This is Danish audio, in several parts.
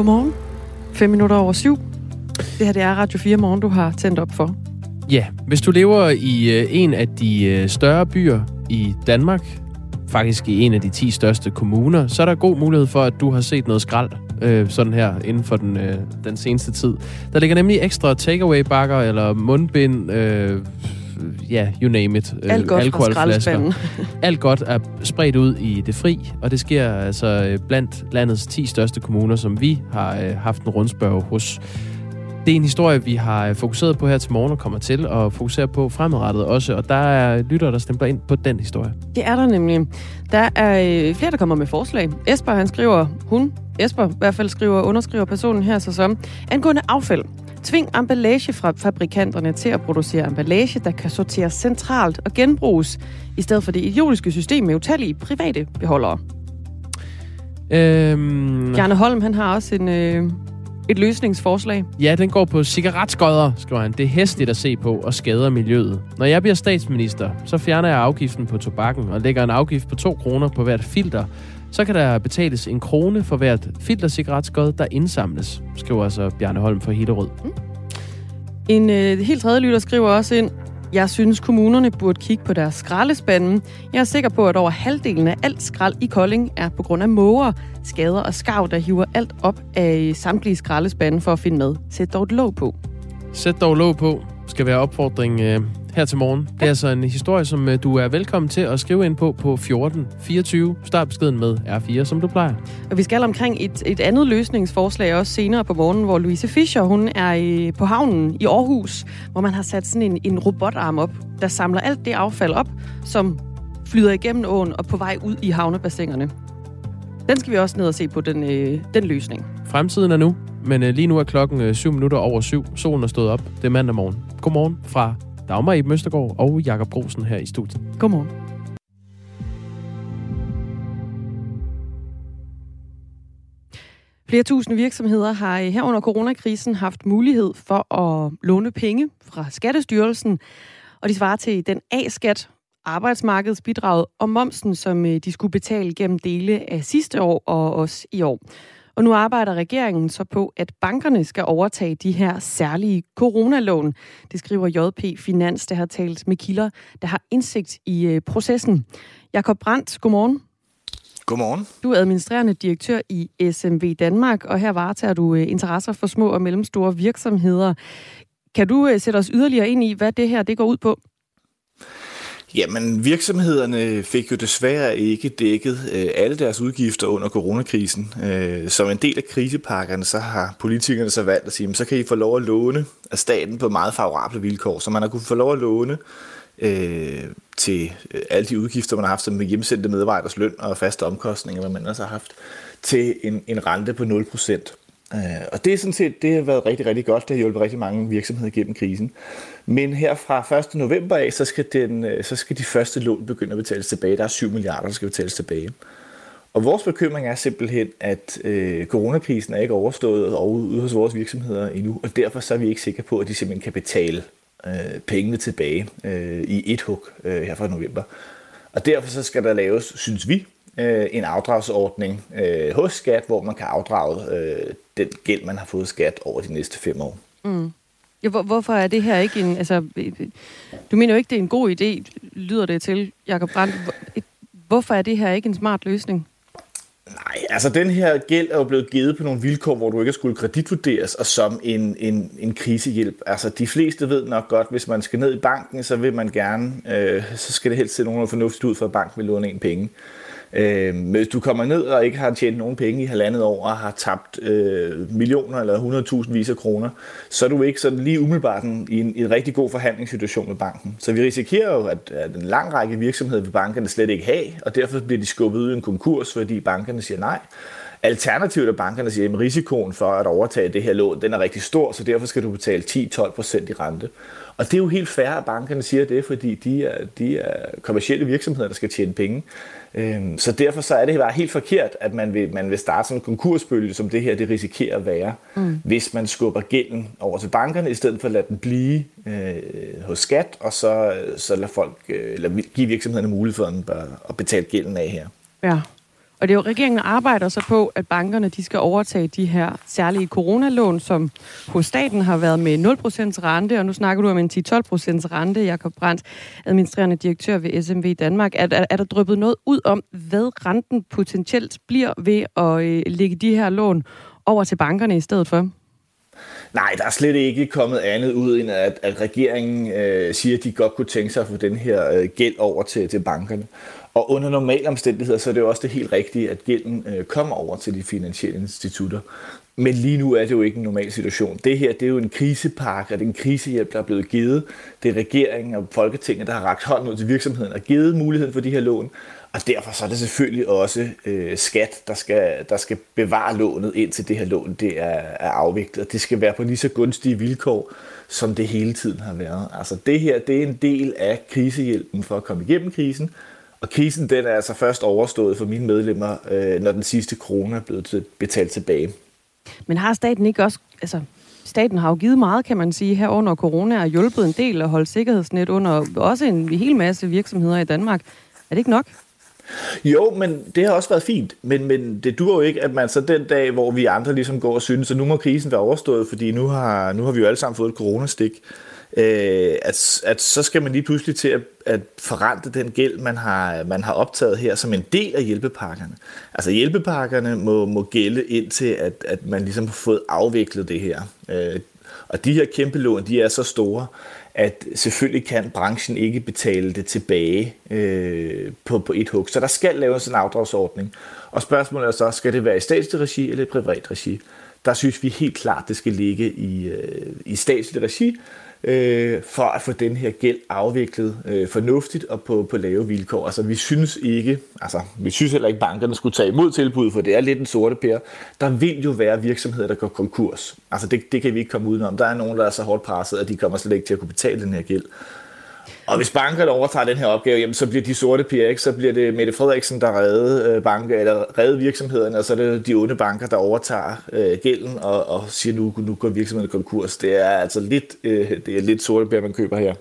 Godmorgen. 5 minutter over syv. Det her det er Radio 4 Morgen, du har tændt op for. Ja, hvis du lever i øh, en af de øh, større byer i Danmark, faktisk i en af de 10 største kommuner, så er der god mulighed for, at du har set noget skrald øh, sådan her inden for den, øh, den seneste tid. Der ligger nemlig ekstra takeaway-bakker eller mundbind, øh, ja, you name it. Øh, Alt godt alkoholflasker. Alt godt er spredt ud i det fri, og det sker altså øh, blandt landets 10 største kommuner, som vi har øh, haft en rundspørg hos. Det er en historie, vi har fokuseret på her til morgen og kommer til at fokusere på fremadrettet også, og der er lyttere, der stempler ind på den historie. Det er der nemlig. Der er flere, der kommer med forslag. Esper, han skriver, hun, Esper i hvert fald skriver, underskriver personen her så som, angående affald. Tving emballage fra fabrikanterne til at producere emballage, der kan sorteres centralt og genbruges, i stedet for det idiotiske system med utallige private beholdere. Øhm... Bjarne Holm, han har også en, øh, et løsningsforslag. Ja, den går på cigaretskodder, skriver han. Det er hæstigt at se på og skader miljøet. Når jeg bliver statsminister, så fjerner jeg afgiften på tobakken og lægger en afgift på 2 kroner på hvert filter, så kan der betales en krone for hvert filtercigaretskod, der indsamles, skriver altså Bjarne Holm fra Hillerød. Mm. En øh, helt tredje lytter skriver også ind, jeg synes, kommunerne burde kigge på deres skraldespande. Jeg er sikker på, at over halvdelen af alt skrald i Kolding er på grund af måger, skader og skav, der hiver alt op af samtlige skraldespande for at finde med. Sæt dog et låg på. Sæt dog låg på skal være opfordring øh, her til morgen. Det er altså en historie, som øh, du er velkommen til at skrive ind på på 1424. Start beskeden med R4, som du plejer. Og vi skal omkring et, et andet løsningsforslag også senere på morgen, hvor Louise Fischer, hun er i, på havnen i Aarhus, hvor man har sat sådan en, en robotarm op, der samler alt det affald op, som flyder igennem åen og på vej ud i havnebassinerne. Den skal vi også ned og se på, den, øh, den løsning. Fremtiden er nu, men øh, lige nu er klokken øh, 7 minutter over 7. Solen er stået op. Det er mandag morgen. Godmorgen fra Dagmar i Møstergaard og Jakob Grosen her i studiet. Godmorgen. Flere tusind virksomheder har her under coronakrisen haft mulighed for at låne penge fra Skattestyrelsen, og de svarer til den A-skat, arbejdsmarkedsbidraget og momsen, som øh, de skulle betale gennem dele af sidste år og også i år. Og nu arbejder regeringen så på, at bankerne skal overtage de her særlige coronalån. Det skriver JP Finans, der har talt med kilder, der har indsigt i øh, processen. Jakob Brandt, godmorgen. Godmorgen. Du er administrerende direktør i SMV Danmark, og her varetager du øh, interesser for små og mellemstore virksomheder. Kan du øh, sætte os yderligere ind i, hvad det her det går ud på? Jamen, virksomhederne fik jo desværre ikke dækket øh, alle deres udgifter under coronakrisen. Øh, som en del af krisepakkerne, så har politikerne så valgt at sige, så kan I få lov at låne af staten på meget favorable vilkår. Så man har kunnet få lov at låne øh, til øh, alle de udgifter, man har haft, som med hjemsendte medarbejders løn og faste omkostninger, hvad man også har haft, til en, en rente på 0%. Øh, og det er sådan set, det har været rigtig, rigtig godt. Det har hjulpet rigtig mange virksomheder gennem krisen. Men her fra 1. november af, så skal, den, øh, så skal de første lån begynde at betales tilbage. Der er 7 milliarder, der skal betales tilbage. Og vores bekymring er simpelthen, at øh, coronakrisen er ikke overstået og ude hos vores virksomheder endnu, og derfor så er vi ikke sikre på, at de simpelthen kan betale øh, pengene tilbage øh, i et hug øh, her fra november. Og derfor så skal der laves, synes vi, øh, en afdragsordning øh, hos skat, hvor man kan afdrage øh, den gæld, man har fået skat over de næste fem år. Mm. Ja, hvor, hvorfor er det her ikke en... Altså, du mener jo ikke, det er en god idé, lyder det til, Jacob Brandt. Hvorfor er det her ikke en smart løsning? Nej, altså den her gæld er jo blevet givet på nogle vilkår, hvor du ikke skulle kreditvurderes, og som en, en, en krisehjælp. Altså de fleste ved nok godt, hvis man skal ned i banken, så vil man gerne, øh, så skal det helst se nogen fornuftigt ud, for at banken vil låne en penge. Øh, Øhm, hvis du kommer ned og ikke har tjent nogen penge i halvandet år og har tabt øh, millioner eller 100.000 vis af kroner, så er du ikke sådan lige umiddelbart en, i, en, i en rigtig god forhandlingssituation med banken. Så vi risikerer jo, at, at en lang række virksomheder vil bankerne slet ikke have, og derfor bliver de skubbet ud i en konkurs, fordi bankerne siger nej. Alternativt er bankerne siger, at risikoen for at overtage det her lån, den er rigtig stor, så derfor skal du betale 10-12% i rente. Og det er jo helt fair, at bankerne siger det, fordi de er, de er kommersielle virksomheder, der skal tjene penge. Øhm, så derfor så er det bare helt forkert, at man vil, man vil starte sådan en konkursbølge, som det her det risikerer at være, mm. hvis man skubber gælden over til bankerne, i stedet for at lade den blive øh, hos skat, og så, så lade folk, øh, eller give virksomhederne mulighed for at betale gælden af her. Ja, og det er jo, regeringen arbejder så på, at bankerne de skal overtage de her særlige coronalån, som hos staten har været med 0% rente, og nu snakker du om en 10-12% rente, Jakob Brandt, administrerende direktør ved SMV Danmark. Er, er, er der drøbet noget ud om, hvad renten potentielt bliver ved at øh, lægge de her lån over til bankerne i stedet for? Nej, der er slet ikke kommet andet ud, end at, at regeringen øh, siger, at de godt kunne tænke sig at få den her øh, gæld over til, til bankerne. Og under normale omstændigheder, så er det jo også det helt rigtige, at gælden øh, kommer over til de finansielle institutter. Men lige nu er det jo ikke en normal situation. Det her det er jo en krisepakke, og det er en krisehjælp, der er blevet givet. Det er regeringen og Folketinget, der har rakt hånden ud til virksomheden og givet muligheden for de her lån. Og derfor så er det selvfølgelig også øh, skat, der skal, der skal bevare lånet indtil det her lån det er, er afviklet. Det skal være på lige så gunstige vilkår, som det hele tiden har været. Altså det her det er en del af krisehjælpen for at komme igennem krisen. Og krisen den er altså først overstået for mine medlemmer, øh, når den sidste krone er blevet betalt tilbage. Men har staten ikke også, altså staten har jo givet meget, kan man sige, her under corona, og hjulpet en del og holdt sikkerhedsnet under også en hel masse virksomheder i Danmark. Er det ikke nok? Jo, men det har også været fint, men, men det dur jo ikke, at man så den dag, hvor vi andre ligesom går og synes, at nu må krisen være overstået, fordi nu har, nu har vi jo alle sammen fået et coronastik, øh, at, at så skal man lige pludselig til at, at forrente den gæld, man har, man har optaget her som en del af hjælpepakkerne. Altså hjælpepakkerne må, må gælde indtil, at, at man ligesom har fået afviklet det her. Øh, og de her kæmpe lån, de er så store, at selvfølgelig kan branchen ikke betale det tilbage øh, på, på et hug. Så der skal laves en afdragsordning. Og spørgsmålet er så, skal det være i statslig regi eller i privat regi? Der synes vi helt klart, det skal ligge i, øh, i statslig regi, øh, for at få den her gæld afviklet øh, fornuftigt og på, på lave vilkår. Altså vi synes ikke, altså vi synes heller ikke, bankerne skulle tage imod tilbud, for det er lidt en sorte pære. Der vil jo være virksomheder, der går konkurs. Altså det, det kan vi ikke komme udenom. Der er nogen, der er så hårdt presset, at de kommer slet ikke til at kunne betale den her gæld. Og hvis bankerne overtager den her opgave, jamen, så bliver de sorte piger, ikke? så bliver det Mette Frederiksen, der redde, øh, banker, eller redde virksomhederne, og så er det de onde banker, der overtager øh, gælden og, og siger, nu, nu går virksomheden konkurs. Det er altså lidt, øh, det er lidt sorte piger, man køber her.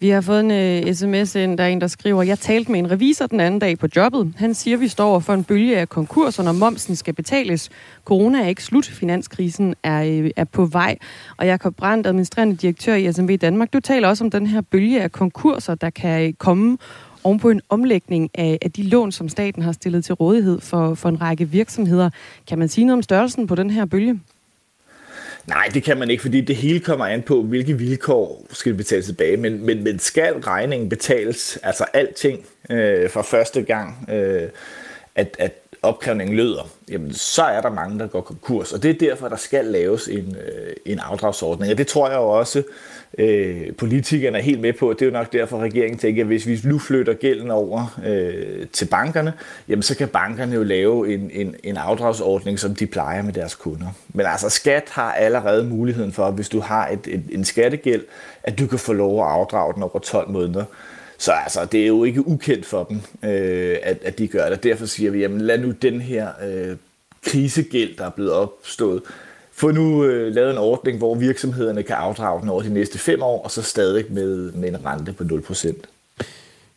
Vi har fået en øh, uh, sms ind, der er en, der skriver, jeg talte med en revisor den anden dag på jobbet. Han siger, vi står for en bølge af konkurser, når momsen skal betales. Corona er ikke slut, finanskrisen er, uh, er på vej. Og Jakob Brandt, administrerende direktør i SMV Danmark, du taler også om den her bølge af konkurser, der kan øh, komme oven på en omlægning af, af de lån, som staten har stillet til rådighed for, for en række virksomheder. Kan man sige noget om størrelsen på den her bølge? Nej, det kan man ikke, fordi det hele kommer an på, hvilke vilkår skal det betales tilbage. Men, men, men skal regningen betales, altså alting øh, fra første gang, øh, at, at opkrævningen lyder, jamen så er der mange, der går konkurs. Og det er derfor, der skal laves en, øh, en afdragsordning. Og det tror jeg jo også, øh, politikerne er helt med på. Det er jo nok derfor, regeringen tænker, at hvis vi nu flytter gælden over øh, til bankerne, jamen så kan bankerne jo lave en, en, en afdragsordning, som de plejer med deres kunder. Men altså skat har allerede muligheden for, hvis du har et, et, en skattegæld, at du kan få lov at afdrage den over 12 måneder. Så altså, det er jo ikke ukendt for dem, øh, at, at de gør det. Derfor siger vi, jamen lad nu den her øh, krisegæld, der er blevet opstået, få nu øh, lavet en ordning, hvor virksomhederne kan afdrage den over de næste fem år, og så stadig med, med en rente på 0%.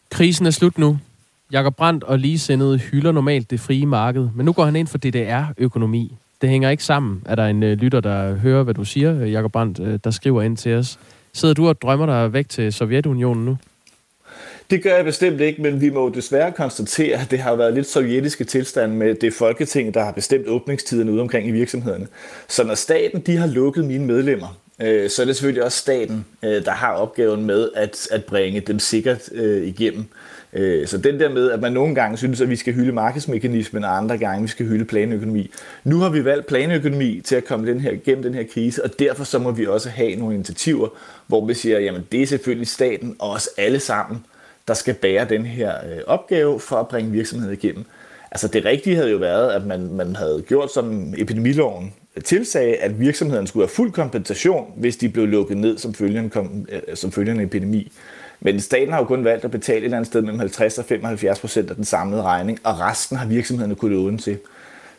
Krisen er slut nu. Jakob Brandt og ligesindede hylder normalt det frie marked, men nu går han ind for DDR-økonomi. Det hænger ikke sammen. Er der en øh, lytter, der hører, hvad du siger, øh, Jakob Brandt, øh, der skriver ind til os? Sidder du og drømmer dig væk til Sovjetunionen nu? Det gør jeg bestemt ikke, men vi må desværre konstatere, at det har været lidt sovjetiske tilstand med det folketing, der har bestemt åbningstiderne ude omkring i virksomhederne. Så når staten de har lukket mine medlemmer, øh, så er det selvfølgelig også staten, øh, der har opgaven med at, at bringe dem sikkert øh, igennem. Øh, så den der med, at man nogle gange synes, at vi skal hylde markedsmekanismen, og andre gange vi skal hylde planøkonomi. Nu har vi valgt planøkonomi til at komme den her, gennem den her krise, og derfor så må vi også have nogle initiativer, hvor vi siger, jamen det er selvfølgelig staten og os alle sammen, der skal bære den her øh, opgave for at bringe virksomheden igennem. Altså det rigtige havde jo været, at man, man havde gjort som epidemiloven øh, tilsagde, at virksomheden skulle have fuld kompensation, hvis de blev lukket ned som følgende, kom, øh, som følgende epidemi. Men staten har jo kun valgt at betale et eller andet sted mellem 50 og 75 procent af den samlede regning, og resten har virksomhederne kunnet låne til.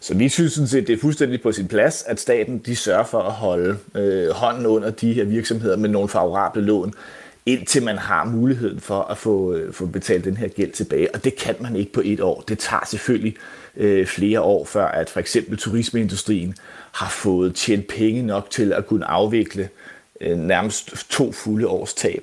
Så vi synes sådan set, det er fuldstændig på sin plads, at staten de sørger for at holde øh, hånden under de her virksomheder med nogle favorable lån indtil man har muligheden for at få, øh, få betalt den her gæld tilbage. Og det kan man ikke på et år. Det tager selvfølgelig øh, flere år, før at for eksempel turismeindustrien har fået tjent penge nok til at kunne afvikle øh, nærmest to fulde års tab.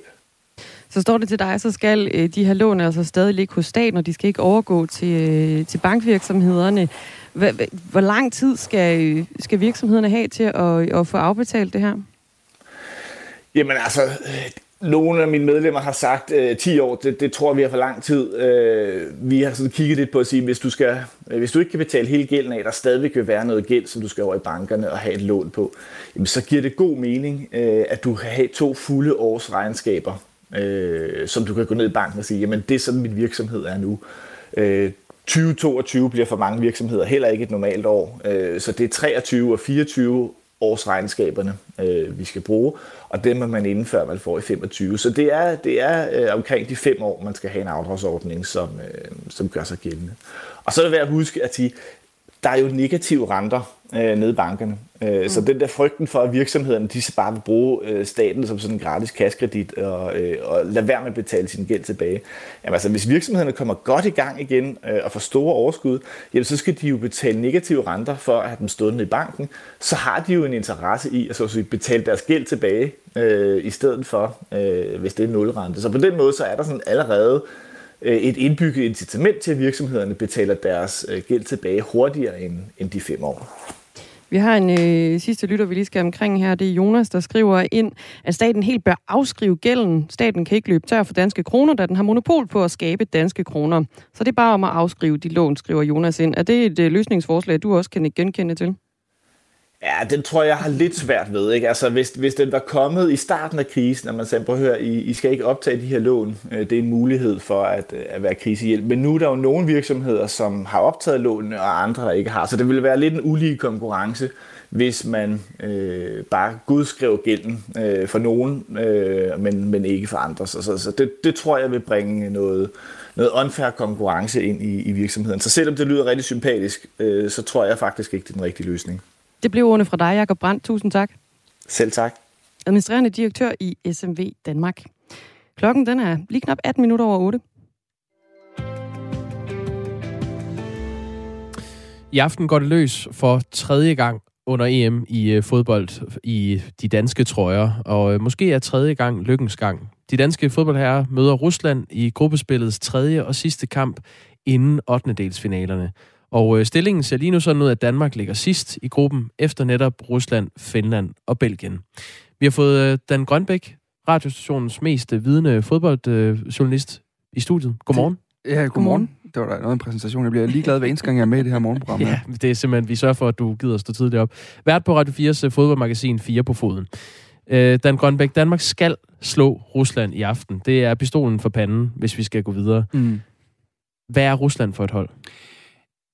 Så står det til dig, så skal øh, de her lån altså stadig ligge hos staten, og de skal ikke overgå til, øh, til bankvirksomhederne. Hvor, hvor lang tid skal, øh, skal virksomhederne have til at, at få afbetalt det her? Jamen altså, nogle af mine medlemmer har sagt øh, 10 år, det, det tror vi er for lang tid. Øh, vi har sådan kigget lidt på at sige, hvis du, skal, øh, hvis du ikke kan betale hele gælden af, der stadigvæk vil være noget gæld, som du skal over i bankerne og have et lån på, jamen, så giver det god mening, øh, at du kan have to fulde års regnskaber, øh, som du kan gå ned i banken og sige, jamen det er sådan min virksomhed er nu. Øh, 2022 bliver for mange virksomheder heller ikke et normalt år, øh, så det er 23 og 24 årsregnskaberne, øh, vi skal bruge, og dem er man inden før man får i 25. Så det er, det er øh, omkring de fem år, man skal have en afdragsordning, som, øh, som gør sig gældende. Og så er det værd at huske, at de, der er jo negative renter øh, nede i bankerne. Øh, mm. Så den der frygten for, at virksomhederne de bare vil bruge øh, staten som sådan en gratis kaskredit og, øh, og lade være med at betale sin gæld tilbage. Jamen, altså, hvis virksomhederne kommer godt i gang igen øh, og får store overskud, jamen, så skal de jo betale negative renter for at have dem stående i banken. Så har de jo en interesse i at så at sige, betale deres gæld tilbage, øh, i stedet for, øh, hvis det er nulrente. Så på den måde så er der sådan allerede Øh, et indbygget incitament til, at virksomhederne betaler deres øh, gæld tilbage hurtigere end, end de fem år. Vi har en øh, sidste lytter, vi lige skal omkring her. Det er Jonas, der skriver ind, at staten helt bør afskrive gælden. Staten kan ikke løbe tør for danske kroner, da den har monopol på at skabe danske kroner. Så det er bare om at afskrive de lån, skriver Jonas ind. Er det et øh, løsningsforslag, du også kan genkende til? Ja, den tror jeg, jeg har lidt svært ved. Ikke? Altså, hvis, hvis den var kommet i starten af krisen, når man sagde, prøv at høre, I, I skal ikke optage de her lån. Øh, det er en mulighed for at, øh, at være krisehjælp. Men nu er der jo nogle virksomheder, som har optaget lånene, og andre, der ikke har. Så det vil være lidt en ulige konkurrence, hvis man øh, bare gudskrev gælden øh, for nogen, øh, men, men ikke for andre. Så, så, så det, det tror jeg vil bringe noget, noget unfair konkurrence ind i, i virksomheden. Så selvom det lyder rigtig sympatisk, øh, så tror jeg faktisk ikke, det er den rigtige løsning. Det blev ordene fra dig, Jacob Brandt. Tusind tak. Selv tak. Administrerende direktør i SMV Danmark. Klokken den er lige knap 18 minutter over 8. I aften går det løs for tredje gang under EM i øh, fodbold i de danske trøjer, og øh, måske er tredje gang lykkens gang. De danske fodboldherrer møder Rusland i gruppespillets tredje og sidste kamp inden 8. delsfinalerne. Og øh, stillingen ser lige nu sådan ud, at Danmark ligger sidst i gruppen, efter netop Rusland, Finland og Belgien. Vi har fået øh, Dan Grønbæk, radiostationens mest øh, vidende fodboldjournalist, i studiet. Godmorgen. Ja, godmorgen. godmorgen. Det var da noget en præsentation. Jeg bliver lige glad hver eneste gang, jeg er med i det her morgenprogram. ja, det er simpelthen, vi sørger for, at du gider at stå tidligt op. Vært på Radio 4's fodboldmagasin 4 på foden. Dan Grønbæk, Danmark skal slå Rusland i aften. Det er pistolen for panden, hvis vi skal gå videre. Mm. Hvad er Rusland for et hold?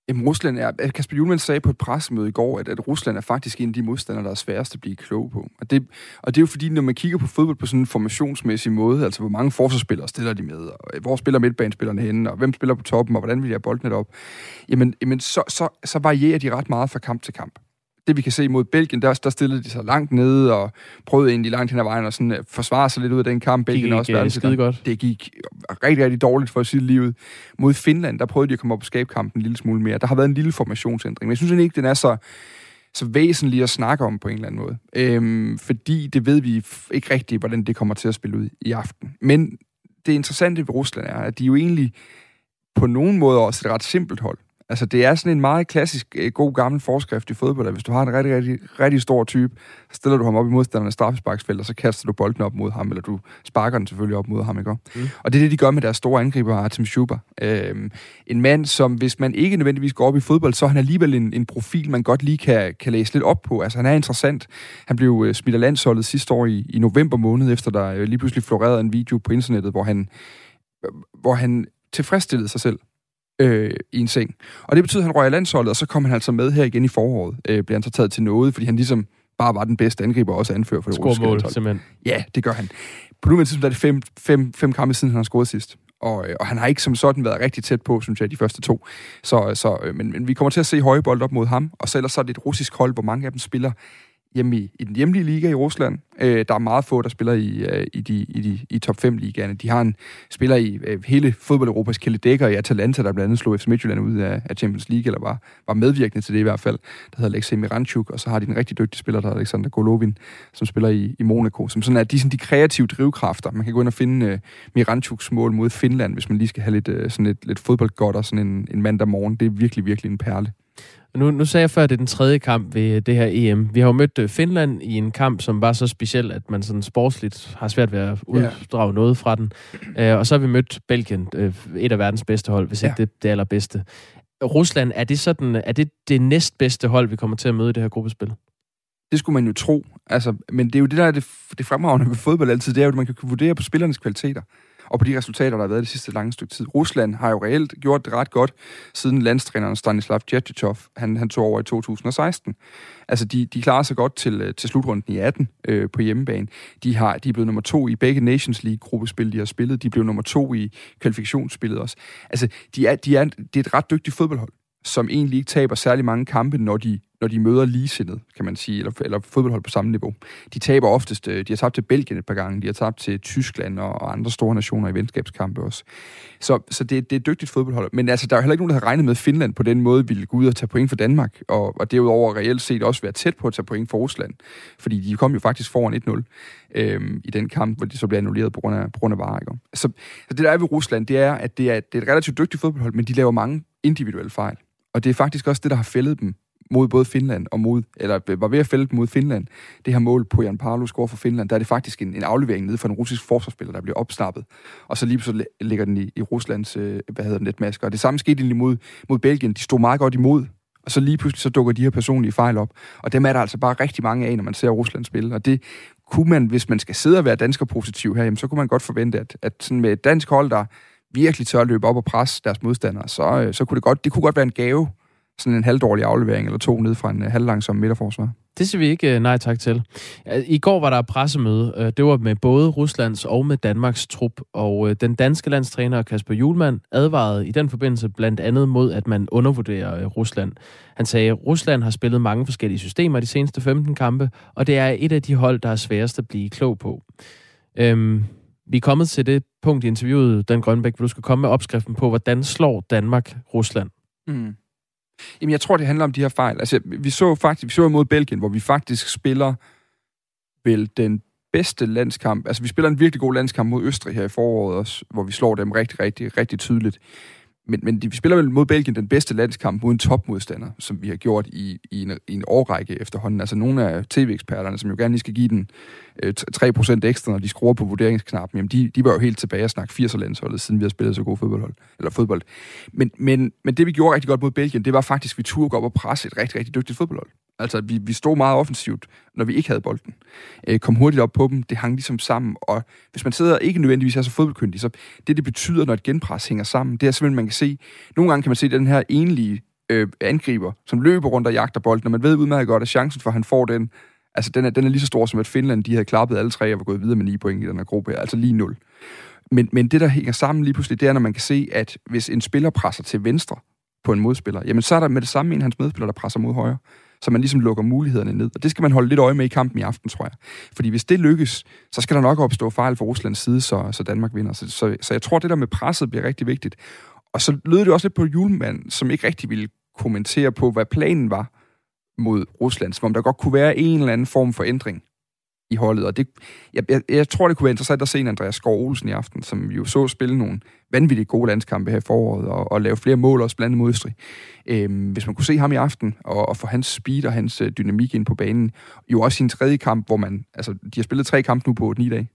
Jamen, Rusland er, Kasper Julemand sagde på et pressemøde i går, at, at Rusland er faktisk en af de modstandere, der er sværest at blive klog på. Og det, og det er jo fordi, når man kigger på fodbold på sådan en formationsmæssig måde, altså hvor mange forsvarsspillere stiller de med, og øh, hvor spiller midtbanespillerne henne, og hvem spiller på toppen, og hvordan vil de have bolden op, jamen, jamen så, så, så varierer de ret meget fra kamp til kamp det vi kan se mod Belgien, der, der stillede de sig langt nede og prøvede egentlig langt hen ad vejen og sådan uh, forsvare sig lidt ud af den kamp. Belgien gik også skide godt. Det gik rigtig, rigtig dårligt for at sige livet. Mod Finland, der prøvede de at komme op og skabe kampen en lille smule mere. Der har været en lille formationsændring, men jeg synes ikke, den er så, så væsentlig at snakke om på en eller anden måde. Øhm, fordi det ved vi ikke rigtigt, hvordan det kommer til at spille ud i aften. Men det interessante ved Rusland er, at de jo egentlig på nogen måde også et ret simpelt hold. Altså, det er sådan en meget klassisk, øh, god gammel forskrift i fodbold, at hvis du har en rigtig, rigtig, rigtig stor type, så stiller du ham op i modstandernes straffesparksfelt, og så kaster du bolden op mod ham, eller du sparker den selvfølgelig op mod ham, ikke? Mm. Og det er det, de gør med deres store angriber, Artem Schuber. Øhm, en mand, som hvis man ikke nødvendigvis går op i fodbold, så er han alligevel en, en profil, man godt lige kan, kan læse lidt op på. Altså, han er interessant. Han blev uh, smidt af landsholdet sidste år i, i november måned, efter der uh, lige pludselig florerede en video på internettet, hvor han, hvor han tilfredsstillede sig selv øh, i en seng. Og det betyder, at han røg i landsholdet, og så kom han altså med her igen i foråret. Øh, bliver han så taget til noget, fordi han ligesom bare var den bedste angriber, også anfører for det russiske mål, simpelthen. Ja, det gør han. På nuværende tidspunkt er det fem, fem, fem kampe siden, han har scoret sidst. Og, øh, og han har ikke som sådan været rigtig tæt på, synes jeg, de første to. Så, så, øh, men, men vi kommer til at se høje bold op mod ham, og så ellers så er det et russisk hold, hvor mange af dem spiller hjemme i, i den hjemlige liga i Rusland. Øh, der er meget få, der spiller i, øh, i, de, i, de, i top 5 ligaerne. De har en spiller i øh, hele fodbold-Europas Kjelle Dækker i Atalanta, der blandt andet slog FC Midtjylland ud af, af Champions League, eller var, var medvirkende til det i hvert fald. Der hedder Alexei Miranchuk, og så har de en rigtig dygtig spiller, der hedder Alexander Golovin, som spiller i, i Monaco. Som sådan er de, sådan de kreative drivkræfter. Man kan gå ind og finde øh, Miranchuks mål mod Finland, hvis man lige skal have lidt, øh, sådan lidt, lidt fodboldgodt og sådan en, en mandag morgen. Det er virkelig, virkelig en perle. Nu, nu sagde jeg før, at det er den tredje kamp ved det her EM. Vi har jo mødt øh, Finland i en kamp, som var så speciel, at man sådan sportsligt har svært ved at uddrage ja. noget fra den. Uh, og så har vi mødt Belgien, uh, et af verdens bedste hold, hvis ja. ikke det, det allerbedste. Rusland, er det, sådan, er det det næstbedste hold, vi kommer til at møde i det her gruppespil? Det skulle man jo tro. Altså, men det er jo det, der er det, det fremragende ved fodbold altid, det er jo, at man kan vurdere på spillernes kvaliteter og på de resultater, der har været det sidste lange stykke tid. Rusland har jo reelt gjort det ret godt, siden landstræneren Stanislav Djertjechov, han, han tog over i 2016. Altså, de, de klarer sig godt til, øh, til slutrunden i 18 øh, på hjemmebane. De, har, de er blevet nummer to i begge Nations League-gruppespil, de har spillet. De blev nummer to i kvalifikationsspillet også. Altså, de er, de er, det er et ret dygtigt fodboldhold som egentlig ikke taber særlig mange kampe, når de, når de møder ligesindet, kan man sige, eller, eller fodboldhold på samme niveau. De taber oftest, øh, de har tabt til Belgien et par gange, de har tabt til Tyskland og, og andre store nationer i venskabskampe også. Så, så det, det er et dygtigt fodboldhold. Men altså, der er heller ikke nogen, der har regnet med, at Finland på den måde ville gå ud og tage point for Danmark, og, og derudover reelt set også være tæt på at tage point for Rusland, fordi de kom jo faktisk foran 1-0 øhm, i den kamp, hvor de så blev annulleret på grund af, på grund af varer. Så, så det der er ved Rusland, det er, at det er, det er et relativt dygtigt fodboldhold, men de laver mange individuelle fejl. Og det er faktisk også det, der har fældet dem mod både Finland og mod, eller øh, var ved at fælde dem mod Finland. Det her mål på Jan Parlo score for Finland, der er det faktisk en, en aflevering nede fra en russisk forsvarsspiller, der bliver opsnappet. Og så lige så ligger den i, i Ruslands, øh, hvad hedder netmasker. Og det samme skete egentlig mod, mod Belgien. De stod meget godt imod, og så lige pludselig så dukker de her personlige fejl op. Og dem er der altså bare rigtig mange af, når man ser Rusland spille. Og det kunne man, hvis man skal sidde og være dansker positiv her, jamen, så kunne man godt forvente, at, at sådan med et dansk hold, der virkelig tør at løbe op og presse deres modstandere, så, øh, så kunne det godt, det kunne godt være en gave, sådan en halvdårlig aflevering eller to ned fra en øh, halvlangsom midterforsvar. Det siger vi ikke øh, nej tak til. I går var der pressemøde. Det var med både Ruslands og med Danmarks trup, og den danske landstræner Kasper Julemand advarede i den forbindelse blandt andet mod, at man undervurderer Rusland. Han sagde, at Rusland har spillet mange forskellige systemer de seneste 15 kampe, og det er et af de hold, der er sværest at blive klog på. Øhm, vi er kommet til det punkt i interviewet, Dan Grønbæk, hvor du skal komme med opskriften på, hvordan slår Danmark Rusland? Mm. Jamen, jeg tror, det handler om de her fejl. Altså, vi så faktisk, vi så mod Belgien, hvor vi faktisk spiller vel den bedste landskamp. Altså, vi spiller en virkelig god landskamp mod Østrig her i foråret også, hvor vi slår dem rigtig, rigtig, rigtig tydeligt. Men, men de, vi spiller vel mod Belgien den bedste landskamp mod en topmodstander, som vi har gjort i, i, en, i en årrække efterhånden. Altså nogle af tv-eksperterne, som jo gerne lige skal give den øh, 3% ekstra, når de skruer på vurderingsknappen, jamen de, de var jo helt tilbage og snakke 80'er-landsholdet, siden vi har spillet så god fodboldhold, eller fodbold. Men, men, men det vi gjorde rigtig godt mod Belgien, det var faktisk, at vi turde gå op og presse et rigtig, rigtig dygtigt fodboldhold. Altså, vi, vi stod meget offensivt, når vi ikke havde bolden. Øh, kom hurtigt op på dem, det hang ligesom sammen, og hvis man sidder ikke nødvendigvis er så fodboldkyndig, så det, det betyder, når et genpres hænger sammen, det er simpelthen, man kan se, nogle gange kan man se den her enlige øh, angriber, som løber rundt og jagter bolden, og man ved udmærket godt, at chancen for, at han får den, altså den er, den er lige så stor som at Finland, de havde klappet alle tre og var gået videre med 9 point i den her gruppe, altså lige 0. Men, men det, der hænger sammen lige pludselig, det er, når man kan se, at hvis en spiller presser til venstre på en modspiller, jamen så er der med det samme en hans medspiller, der presser mod højre så man ligesom lukker mulighederne ned. Og det skal man holde lidt øje med i kampen i aften, tror jeg. Fordi hvis det lykkes, så skal der nok opstå fejl fra Ruslands side, så, så Danmark vinder. Så, så, så jeg tror, det der med presset bliver rigtig vigtigt. Og så lød det også lidt på julemand, som ikke rigtig ville kommentere på, hvad planen var mod Rusland, som om der godt kunne være en eller anden form for ændring i holdet. Og det, jeg, jeg, jeg tror, det kunne være interessant at se en Andreas Skov Olsen i aften, som jo så spille nogle vanvittigt gode landskampe her i foråret, og, og lave flere mål også blandt mod Østrig. Øhm, hvis man kunne se ham i aften, og, og få hans speed og hans øh, dynamik ind på banen, jo også i en tredje kamp, hvor man, altså, de har spillet tre kampe nu på ni dage,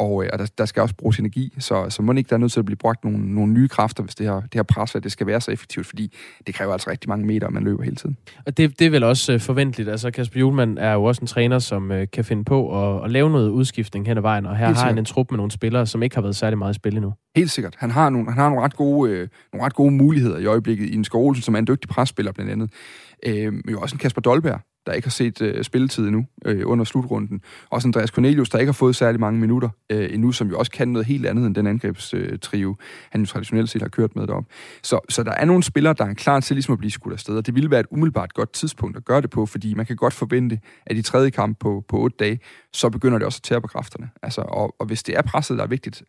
og, øh, og der, der skal også bruges energi, så, så må ikke der er nødt til at blive brugt nogle, nogle nye kræfter, hvis det her, det her pres, det skal være så effektivt, fordi det kræver altså rigtig mange meter, man løber hele tiden. Og det, det er vel også uh, forventeligt. Altså Kasper Julemand er jo også en træner, som uh, kan finde på at, at lave noget udskiftning hen ad vejen, og her har han en trup med nogle spillere, som ikke har været særlig meget i spil endnu. Helt sikkert. Han har nogle, han har nogle, ret gode, øh, nogle ret gode muligheder i øjeblikket i en Skov som er en dygtig presspiller blandt andet. Øh, men jo også en Kasper Dolberg, der ikke har set øh, spilletid endnu øh, under slutrunden. Også Andreas Cornelius, der ikke har fået særlig mange minutter øh, endnu, som jo også kan noget helt andet end den angrebstrio, han jo traditionelt set har kørt med derop. Så, så der er nogle spillere, der er klar til ligesom at blive skudt afsted, og det ville være et umiddelbart godt tidspunkt at gøre det på, fordi man kan godt forvente, at i tredje kamp på, på otte dage, så begynder det også at tære på kræfterne. Altså, og, og hvis det er presset, der er vigtigt,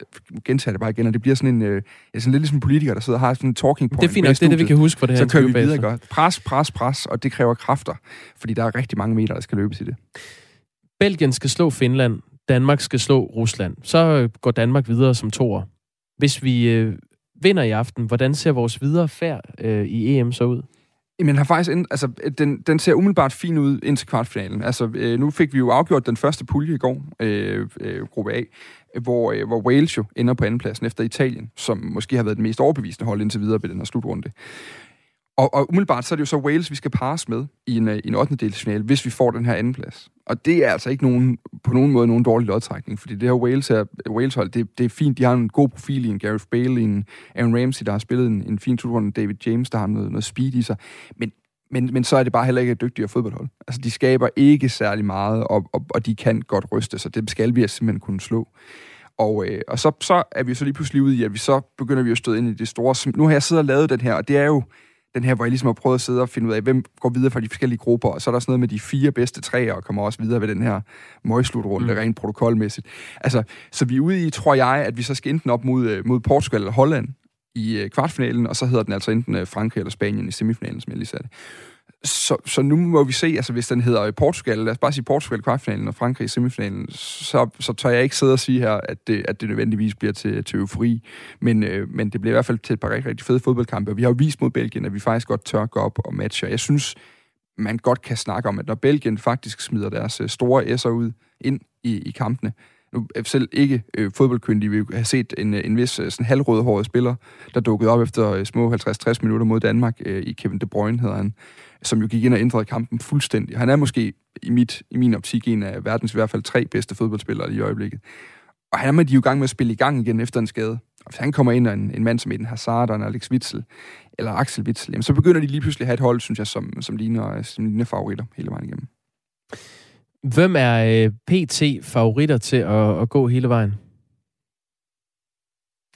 gentager det bare igen, og det bliver sådan en, øh, sådan lidt ligesom politiker, der sidder og har sådan en talking point. Det er fint det er det, vi kan huske for det her. Så kører vi videre godt. Pres, pres, pres, og det kræver kræfter, fordi der er rigtig mange meter, der skal løbes i det. Belgien skal slå Finland, Danmark skal slå Rusland. Så går Danmark videre som toer. Hvis vi øh, vinder i aften, hvordan ser vores videre færd øh, i EM så ud? Jamen, har faktisk ind, altså, den, den ser umiddelbart fin ud indtil kvartfinalen. Altså, øh, nu fik vi jo afgjort den første pulje i går, øh, øh, gruppe A, hvor, øh, hvor Wales jo ender på andenpladsen efter Italien, som måske har været den mest overbevisende hold indtil videre ved den her slutrunde. Og, og umiddelbart så er det jo så Wales, vi skal pares med i en, øh, i en 8. delsfinale, hvis vi får den her anden plads. Og det er altså ikke nogen, på nogen måde nogen dårlig lodtrækning, fordi det her Wales, her, Wales hold, det, det er fint. De har en god profil i en Gareth Bale, i en Aaron Ramsey, der har spillet en, en fin slutrunde, David James, der har noget, noget speed i sig. Men, men, men så er det bare heller ikke et dygtigere fodboldhold. Altså, de skaber ikke særlig meget, og, og, og de kan godt ryste, så det skal vi altså simpelthen kunne slå. Og, øh, og så, så er vi så lige pludselig ude i, at vi så begynder vi at støde ind i det store. Nu har jeg siddet og lavet den her, og det er jo den her, hvor jeg ligesom har prøvet at sidde og finde ud af, hvem går videre fra de forskellige grupper, og så er der sådan noget med de fire bedste træer, og kommer også videre ved den her møgslutrunde, mm. rent protokolmæssigt. Altså, så vi er ude i, tror jeg, at vi så skal enten op mod, øh, mod Portugal eller Holland i øh, kvartfinalen, og så hedder den altså enten øh, Frankrig eller Spanien i semifinalen, som jeg lige sagde det. Så, så nu må vi se, altså hvis den hedder Portugal, lad os bare sige Portugal kvartfinalen og Frankrig semifinalen, så, så tør jeg ikke sidde og sige her, at det, at det nødvendigvis bliver til, til eufori. Men, øh, men det bliver i hvert fald til et par rigtig, rigtig fede fodboldkampe. Og vi har jo vist mod Belgien, at vi faktisk godt tør gå op og matche. Jeg synes, man godt kan snakke om, at når Belgien faktisk smider deres øh, store S'er ud ind i, i kampene, nu er selv ikke øh, fodboldkyndige, vi har set en, øh, en vis sådan halvrødhåret spiller, der dukkede op efter øh, små 50-60 minutter mod Danmark, øh, i Kevin De Bruyne hedder han, som jo gik ind og ændrede kampen fuldstændig. Han er måske i, mit, i min optik en af verdens i hvert fald tre bedste fodboldspillere i øjeblikket. Og han er de jo i gang med at spille i gang igen efter en skade. Og hvis han kommer ind og en, en mand som Eden Hazard og en Alex Witzel, eller Axel Witzel, jamen, så begynder de lige pludselig at have et hold, synes jeg, som, som, ligner, som ligner favoritter hele vejen igennem. Hvem er øh, PT favoritter til at, at gå hele vejen?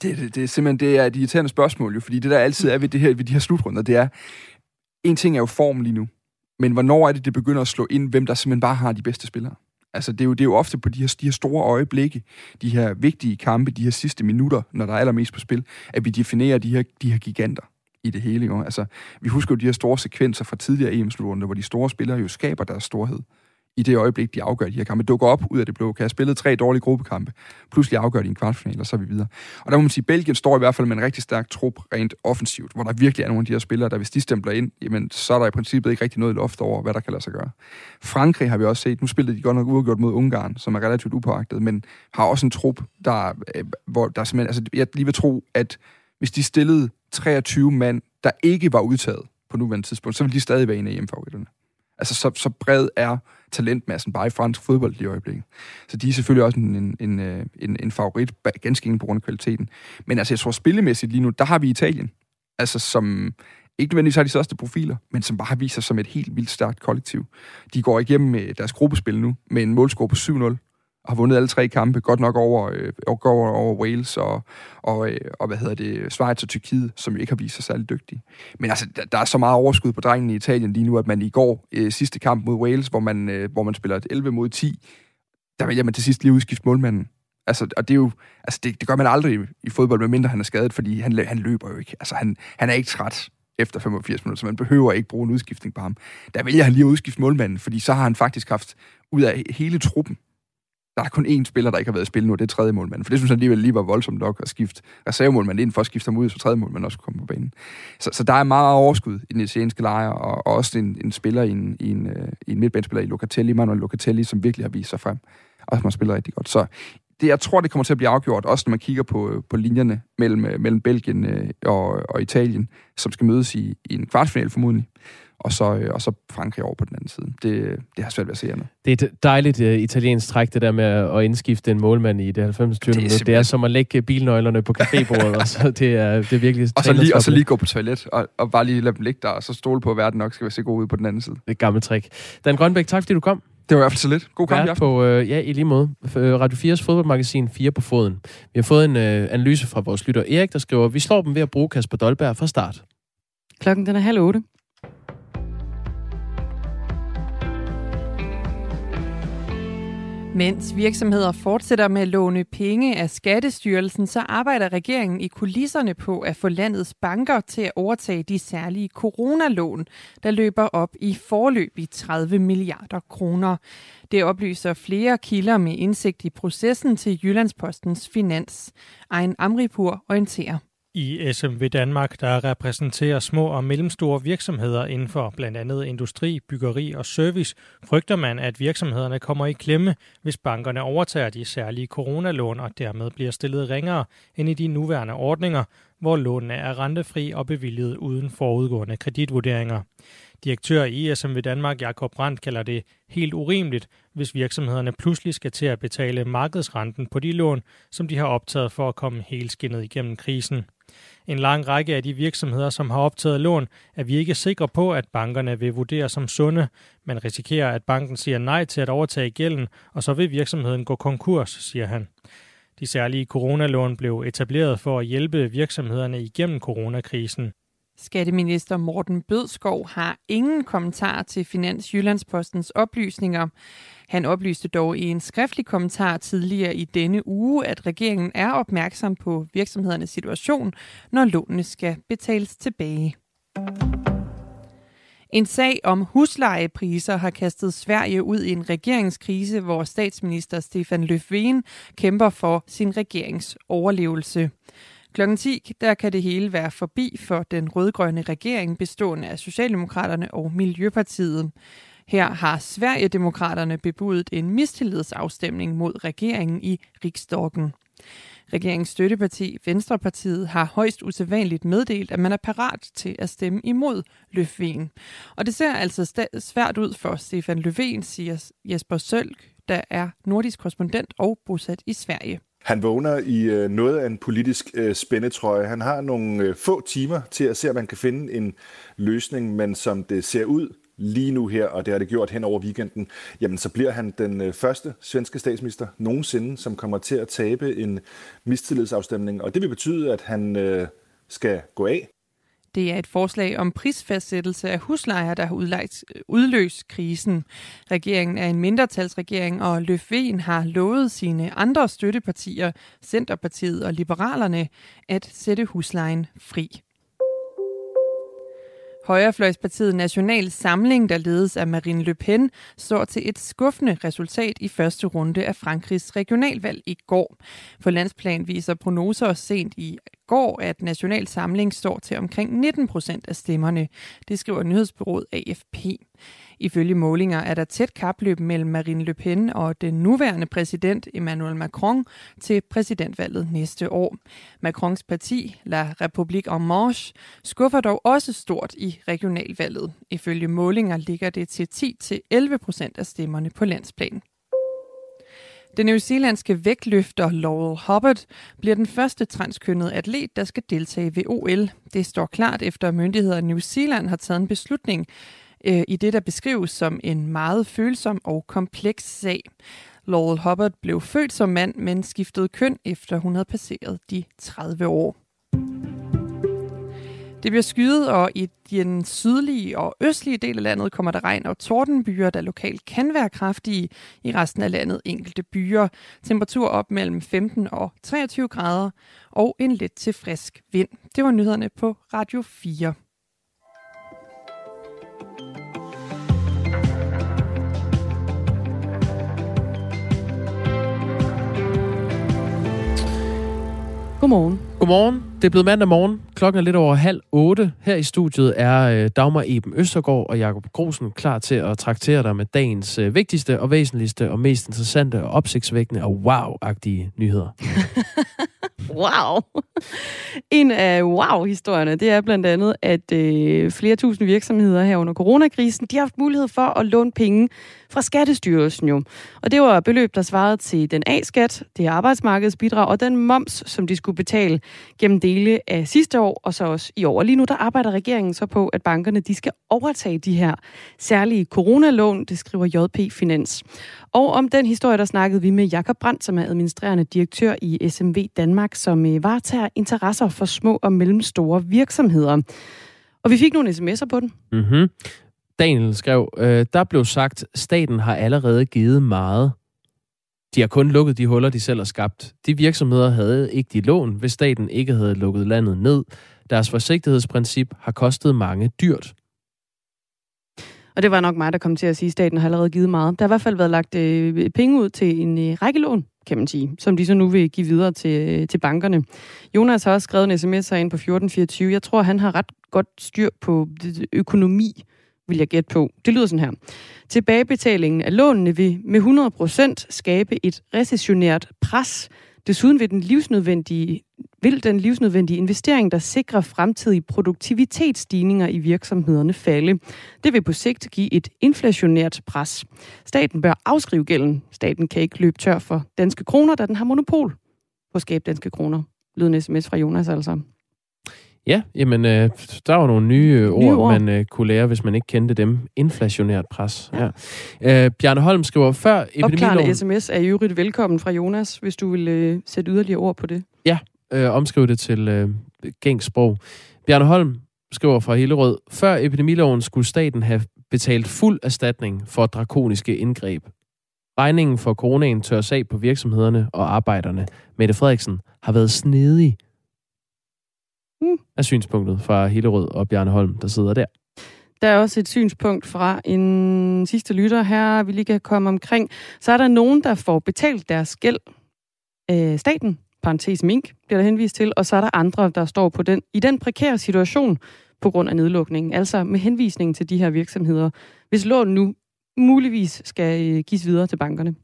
Det, det, det er simpelthen det er et irriterende spørgsmål, jo, fordi det der altid er ved, det her, ved de her slutrunder, det er, en ting er jo form lige nu, men hvornår er det, det begynder at slå ind, hvem der simpelthen bare har de bedste spillere? Altså, det er jo, det er jo ofte på de her, de her store øjeblikke, de her vigtige kampe, de her sidste minutter, når der er allermest på spil, at vi definerer de her, de her giganter i det hele. Jo. Altså, vi husker jo de her store sekvenser fra tidligere EM-slutrunder, hvor de store spillere jo skaber deres storhed i det øjeblik, de afgør de her kampe. Dukker op ud af det blå. Kan have spillet tre dårlige gruppekampe. Pludselig afgør de en kvartfinal, og så er vi videre. Og der må man sige, at Belgien står i hvert fald med en rigtig stærk trup rent offensivt, hvor der virkelig er nogle af de her spillere, der hvis de stempler ind, jamen, så er der i princippet ikke rigtig noget loft over, hvad der kan lade sig gøre. Frankrig har vi også set. Nu spillede de godt nok uafgjort mod Ungarn, som er relativt upåagtet, men har også en trup, der, øh, hvor der simpelthen, altså jeg lige vil tro, at hvis de stillede 23 mand, der ikke var udtaget på nuværende tidspunkt, så ville de stadig være en af hjemmefavoritterne. Altså, så, så bred er talentmassen bare i fransk fodbold i øjeblikket. Så de er selvfølgelig også en, en, en, øh, en, en favorit, ganske enkelt på grund af kvaliteten. Men altså, jeg tror spillemæssigt lige nu, der har vi Italien, altså som ikke nødvendigvis har de største profiler, men som bare har vist sig som et helt vildt stærkt kollektiv. De går igennem øh, deres gruppespil nu, med en målscore på 7-0, har vundet alle tre kampe, godt nok over, øh, over, over Wales og, og, øh, og hvad hedder det, Schweiz og Tyrkiet, som jo ikke har vist sig særlig dygtige. Men altså, der, der er så meget overskud på drengene i Italien lige nu, at man i går, øh, sidste kamp mod Wales, hvor man, øh, hvor man spiller et 11 mod 10, der vælger man til sidst lige udskifte målmanden. Altså, og det er jo, altså det, det gør man aldrig i, i fodbold, medmindre han er skadet, fordi han, han løber jo ikke. Altså, han, han er ikke træt efter 85 minutter, så man behøver ikke bruge en udskiftning på ham. Der vælger han lige at udskifte målmanden, fordi så har han faktisk haft ud af hele truppen der er kun én spiller, der ikke har været i spil nu, det er tredje målmand. For det synes jeg alligevel lige var voldsomt nok at skifte reservemålmand ind for at skifte ham ud, så tredje målmand også komme på banen. Så, så der er meget overskud i den italienske lejr, og, og også en, en spiller i en, i en, øh, i en midtbanespiller i Locatelli, Manuel Locatelli, som virkelig har vist sig frem, og som har spillet rigtig godt. Så det, jeg tror, det kommer til at blive afgjort, også når man kigger på, øh, på linjerne mellem, øh, mellem Belgien og, og Italien, som skal mødes i, i en kvartfinal formodentlig og så, øh, og så Frankrig over på den anden side. Det, det har svært ved at se andet. Det er et dejligt uh, italiensk træk, det der med at indskifte en målmand i det 90. Det, det, det er som at lægge bilnøglerne på cafébordet, og så det er, det er virkelig... Og så, lige, og så lige gå på toilet, og, og bare lige lade dem ligge der, og så stole på, at verden nok skal se god ud på den anden side. Det er et gammelt trick. Dan Grønbæk, tak fordi du kom. Det var i hvert fald så lidt. God kamp i aften. På, øh, ja, i lige måde. Øh, Radio 4's fodboldmagasin 4 på foden. Vi har fået en øh, analyse fra vores lytter Erik, der skriver, vi slår dem ved at bruge Kasper Dolberg fra start. Klokken den er halv otte. Mens virksomheder fortsætter med at låne penge af Skattestyrelsen, så arbejder regeringen i kulisserne på at få landets banker til at overtage de særlige coronalån, der løber op i forløb i 30 milliarder kroner. Det oplyser flere kilder med indsigt i processen til Jyllandspostens Finans. Ejn Amripur orienterer. I SMV Danmark, der repræsenterer små og mellemstore virksomheder inden for blandt andet industri, byggeri og service, frygter man, at virksomhederne kommer i klemme, hvis bankerne overtager de særlige coronalån og dermed bliver stillet ringere end i de nuværende ordninger, hvor lånene er rentefri og bevilget uden forudgående kreditvurderinger. Direktør i SMV Danmark, Jakob Brandt, kalder det helt urimeligt, hvis virksomhederne pludselig skal til at betale markedsrenten på de lån, som de har optaget for at komme helt skinnet igennem krisen. En lang række af de virksomheder, som har optaget lån, er vi ikke sikre på, at bankerne vil vurdere som sunde. Man risikerer, at banken siger nej til at overtage gælden, og så vil virksomheden gå konkurs, siger han. De særlige coronalån blev etableret for at hjælpe virksomhederne igennem coronakrisen. Skatteminister Morten Bødskov har ingen kommentar til Finans Jyllandspostens oplysninger. Han oplyste dog i en skriftlig kommentar tidligere i denne uge, at regeringen er opmærksom på virksomhedernes situation, når lånene skal betales tilbage. En sag om huslejepriser har kastet Sverige ud i en regeringskrise, hvor statsminister Stefan Löfven kæmper for sin regerings overlevelse. Klokken 10, der kan det hele være forbi for den rødgrønne regering bestående af Socialdemokraterne og Miljøpartiet. Her har Sverigedemokraterne bebudet en mistillidsafstemning mod regeringen i Riksdagen. Regeringens støtteparti, Venstrepartiet, har højst usædvanligt meddelt, at man er parat til at stemme imod Løfven. Og det ser altså svært ud for Stefan Löfven, siger Jesper Sølk, der er nordisk korrespondent og bosat i Sverige. Han vågner i øh, noget af en politisk øh, spændetrøje. Han har nogle øh, få timer til at se, om man kan finde en løsning, men som det ser ud lige nu her, og det har det gjort hen over weekenden, jamen så bliver han den øh, første svenske statsminister nogensinde, som kommer til at tabe en mistillidsafstemning, og det vil betyde, at han øh, skal gå af. Det er et forslag om prisfastsættelse af huslejer, der har udløst krisen. Regeringen er en mindretalsregering, og Løfven har lovet sine andre støttepartier, Centerpartiet og Liberalerne, at sætte huslejen fri. Højrefløjspartiet National Samling, der ledes af Marine Le Pen, står til et skuffende resultat i første runde af Frankrigs regionalvalg i går. For landsplan viser prognoser sent i går, at National Samling står til omkring 19 procent af stemmerne. Det skriver nyhedsbyrået AFP. Ifølge målinger er der tæt kapløb mellem Marine Le Pen og den nuværende præsident Emmanuel Macron til præsidentvalget næste år. Macrons parti, La République en Marche, skuffer dog også stort i regionalvalget. Ifølge målinger ligger det til 10-11 procent af stemmerne på landsplan. Den newzealandske vægtløfter Laurel Hubbard bliver den første transkønnede atlet, der skal deltage ved OL. Det står klart efter myndigheder i New Zealand har taget en beslutning øh, i det, der beskrives som en meget følsom og kompleks sag. Laurel Hubbard blev født som mand, men skiftede køn efter hun havde passeret de 30 år. Det bliver skyet, og i den sydlige og østlige del af landet kommer der regn og tordenbyer, der lokalt kan være kraftige. I resten af landet enkelte byer. Temperatur op mellem 15 og 23 grader og en let til frisk vind. Det var nyhederne på Radio 4. Godmorgen. Godmorgen. Det er blevet mandag morgen. Klokken er lidt over halv otte. Her i studiet er øh, Dagmar Eben Østergaard og Jakob Grosen klar til at traktere dig med dagens øh, vigtigste og væsentligste og mest interessante og opsigtsvækkende og wow-agtige nyheder. wow. En af wow-historierne, det er blandt andet, at øh, flere tusind virksomheder her under coronakrisen, de har haft mulighed for at låne penge fra Skattestyrelsen jo. Og det var beløb, der svarede til den A-skat, det er arbejdsmarkedsbidrag og den moms, som de skulle betale gennem dele af sidste år og så også i år. Og lige nu der arbejder regeringen så på, at bankerne de skal overtage de her særlige coronalån, det skriver JP Finans. Og om den historie, der snakkede vi med Jakob Brandt, som er administrerende direktør i SMV Danmark, som øh, varetager interesser for små og mellemstore virksomheder. Og vi fik nogle sms'er på den. Mm-hmm. Daniel skrev, øh, der blev sagt, staten har allerede givet meget. De har kun lukket de huller, de selv har skabt. De virksomheder havde ikke de lån, hvis staten ikke havde lukket landet ned. Deres forsigtighedsprincip har kostet mange dyrt. Og det var nok mig, der kom til at sige, at staten har allerede givet meget. Der har i hvert fald været lagt øh, penge ud til en øh, række lån, kan man sige, som de så nu vil give videre til, øh, til bankerne. Jonas har også skrevet en sms ind på 1424. Jeg tror, han har ret godt styr på økonomi, vil jeg gætte på. Det lyder sådan her. Tilbagebetalingen af lånene vil med 100% skabe et recessionært pres. Desuden vil den livsnødvendige vil den livsnødvendige investering, der sikrer fremtidige produktivitetsstigninger i virksomhederne falde. Det vil på sigt give et inflationært pres. Staten bør afskrive gælden. Staten kan ikke løbe tør for danske kroner, da den har monopol på at skabe danske kroner. Lød en sms fra Jonas altså. Ja, jamen, øh, der var nogle nye, øh, nye ord, ord, man øh, kunne lære, hvis man ikke kendte dem. Inflationært pres. Ja. Øh, Bjarne Holm skriver, før epidemiloven... Opklarende sms er i øvrigt velkommen fra Jonas, hvis du vil øh, sætte yderligere ord på det. Ja, øh, omskrive det til øh, gængs sprog. Bjarne Holm skriver fra Hillerød, før epidemiloven skulle staten have betalt fuld erstatning for drakoniske indgreb. Regningen for coronaen tør af på virksomhederne og arbejderne. Mette Frederiksen har været snedig mm. af synspunktet fra Hillerød og Bjarne Holm, der sidder der. Der er også et synspunkt fra en sidste lytter her, vi lige kan komme omkring. Så er der nogen, der får betalt deres gæld af staten, parentes mink, bliver der henvist til, og så er der andre, der står på den, i den prekære situation på grund af nedlukningen, altså med henvisning til de her virksomheder. Hvis lån nu muligvis skal øh, gives videre til bankerne.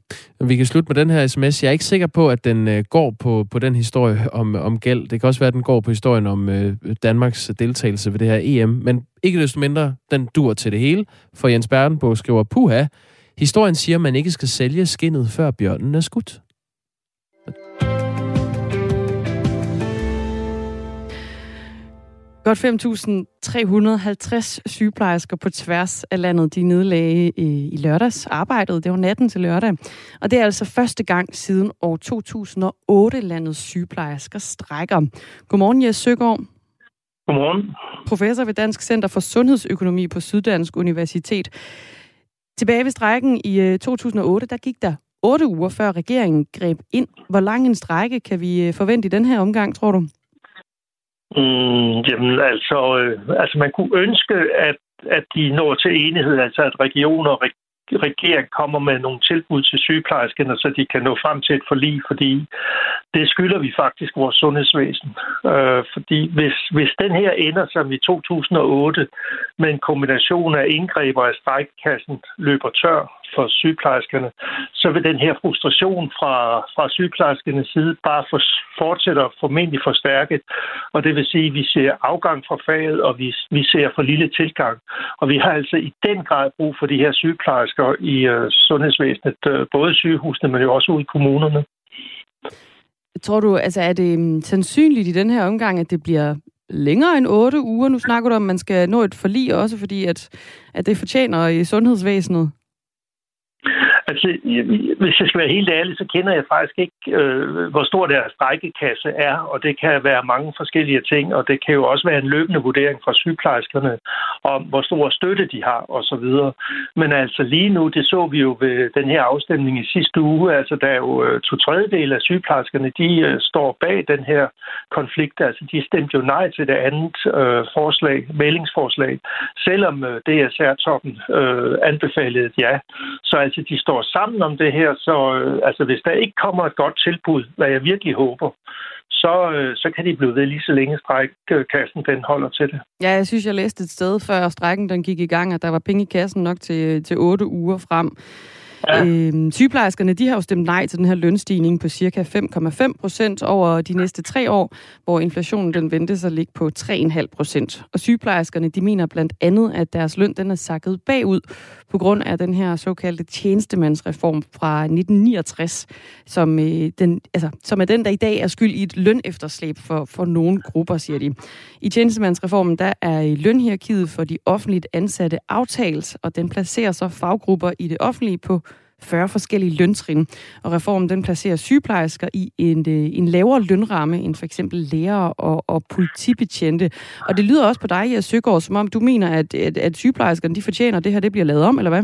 Vi kan slutte med den her sms. Jeg er ikke sikker på, at den øh, går på, på den historie om, om gæld. Det kan også være, at den går på historien om øh, Danmarks deltagelse ved det her EM. Men ikke desto mindre, den dur til det hele. For Jens Berdenbo skriver, puha, historien siger, at man ikke skal sælge skinnet, før bjørnen er skudt. Godt 5.350 sygeplejersker på tværs af landet, de nedlagde i lørdags arbejdet. Det var natten til lørdag. Og det er altså første gang siden år 2008, landets sygeplejersker strækker. Godmorgen, Jes Søgaard. Godmorgen. Professor ved Dansk Center for Sundhedsøkonomi på Syddansk Universitet. Tilbage ved strækken i 2008, øh, der gik der otte uger før regeringen greb ind. Hvor lang en strække kan vi øh, forvente i den her omgang, tror du? Mm, jamen altså, øh, altså man kunne ønske, at, at de når til enighed, altså at regioner og regering kommer med nogle tilbud til sygeplejerskerne, så de kan nå frem til et forlig, fordi det skylder vi faktisk vores sundhedsvæsen. Øh, fordi hvis, hvis den her ender som i 2008 med en kombination af indgreb og af strækkassen løber tør for sygeplejerskerne, så vil den her frustration fra, fra sygeplejerskernes side bare for, fortsætte og formentlig forstærket. Og det vil sige, at vi ser afgang fra faget, og vi, vi ser for lille tilgang. Og vi har altså i den grad brug for de her sygeplejersker i øh, sundhedsvæsenet, øh, både sygehusene, men jo også ude i kommunerne. Tror du, altså er det mm, sandsynligt i den her omgang, at det bliver længere end otte uger? Nu snakker du om, at man skal nå et forlig også, fordi at, at det fortjener i sundhedsvæsenet. Altså, hvis jeg skal være helt ærlig, så kender jeg faktisk ikke, øh, hvor stor deres strækkekasse er, og det kan være mange forskellige ting, og det kan jo også være en løbende vurdering fra sygeplejerskerne om, hvor stor støtte de har, osv. Men altså lige nu, det så vi jo ved den her afstemning i sidste uge, altså der er jo øh, to tredjedel af sygeplejerskerne, de øh, står bag den her konflikt, altså de stemte jo nej til det andet øh, forslag, meldingsforslag, selvom øh, DSR-toppen øh, anbefalede ja. Så altså de står står sammen om det her, så øh, altså, hvis der ikke kommer et godt tilbud, hvad jeg virkelig håber, så, øh, så kan de blive ved lige så længe strækkassen den holder til det. Ja, jeg synes, jeg læste et sted, før strækken den gik i gang, at der var penge i kassen nok til, til otte uger frem. Ja. Øhm, sygeplejerskerne de har jo stemt nej til den her lønstigning på cirka 5,5 procent over de næste tre år, hvor inflationen den ventes at ligge på 3,5 procent. Og sygeplejerskerne de mener blandt andet, at deres løn den er sakket bagud på grund af den her såkaldte tjenestemandsreform fra 1969, som, øh, den, altså, som er den, der i dag er skyld i et lønefterslæb for, for nogle grupper, siger de. I tjenestemandsreformen der er lønhierarkiet for de offentligt ansatte aftalt, og den placerer så faggrupper i det offentlige på 40 forskellige løntrin. Og reformen den placerer sygeplejersker i en, øh, en lavere lønramme end for eksempel lærere og, og politibetjente. Og det lyder også på dig, Jes Søgaard, som om du mener, at, at, at sygeplejerskerne de fortjener, at det her det bliver lavet om, eller hvad?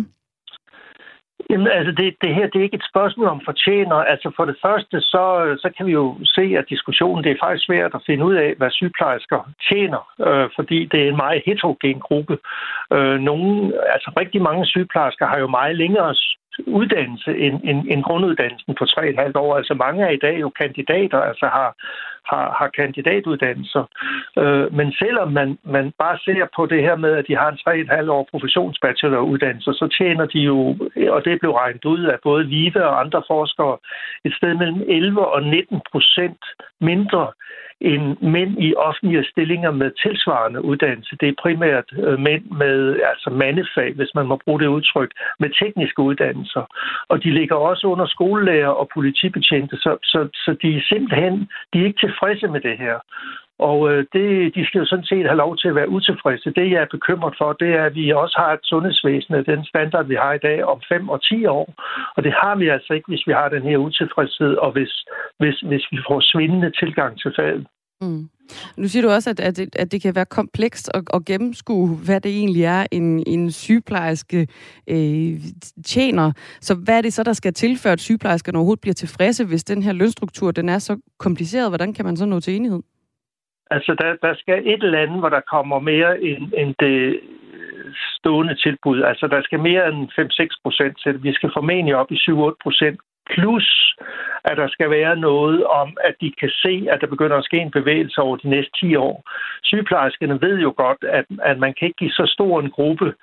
Jamen, altså, det, det her det er ikke et spørgsmål om fortjener. Altså, for det første, så, så kan vi jo se, at diskussionen, det er faktisk svært at finde ud af, hvad sygeplejersker tjener, øh, fordi det er en meget heterogen gruppe. Øh, nogle, altså, rigtig mange sygeplejersker har jo meget længere uddannelse end, end, end grunduddannelsen på 3,5 år. Altså mange er i dag jo kandidater, altså har, har, har kandidatuddannelser. Øh, men selvom man, man bare ser på det her med, at de har en 3,5 år professionsbacheloruddannelse, så tjener de jo, og det blev regnet ud af både Live og andre forskere, et sted mellem 11 og 19 procent mindre end mænd i offentlige stillinger med tilsvarende uddannelse. Det er primært øh, mænd med altså mandefag, hvis man må bruge det udtryk, med tekniske uddannelser. Og de ligger også under skolelærer og politibetjente, så, så, så de er simpelthen de er ikke tilfredse med det her. Og øh, det, de skal jo sådan set have lov til at være utilfredse. Det, jeg er bekymret for, det er, at vi også har et sundhedsvæsen af den standard, vi har i dag om 5 og 10 år. Og det har vi altså ikke, hvis vi har den her utilfredshed, og hvis, hvis, hvis vi får svindende tilgang til faget. Mm. Nu siger du også, at, at, det, at det kan være komplekst at, at gennemskue, hvad det egentlig er, en, en sygeplejerske øh, tjener. Så hvad er det så, der skal tilføre, at sygeplejerskerne overhovedet bliver tilfredse, hvis den her lønstruktur den er så kompliceret? Hvordan kan man så nå til enighed? Altså, der, der skal et eller andet, hvor der kommer mere end, end det stående tilbud. Altså, der skal mere end 5-6 procent til. Vi skal formentlig op i 7-8 procent plus at der skal være noget om, at de kan se, at der begynder at ske en bevægelse over de næste 10 år. Sygeplejerskerne ved jo godt, at, at man kan ikke give så stor en gruppe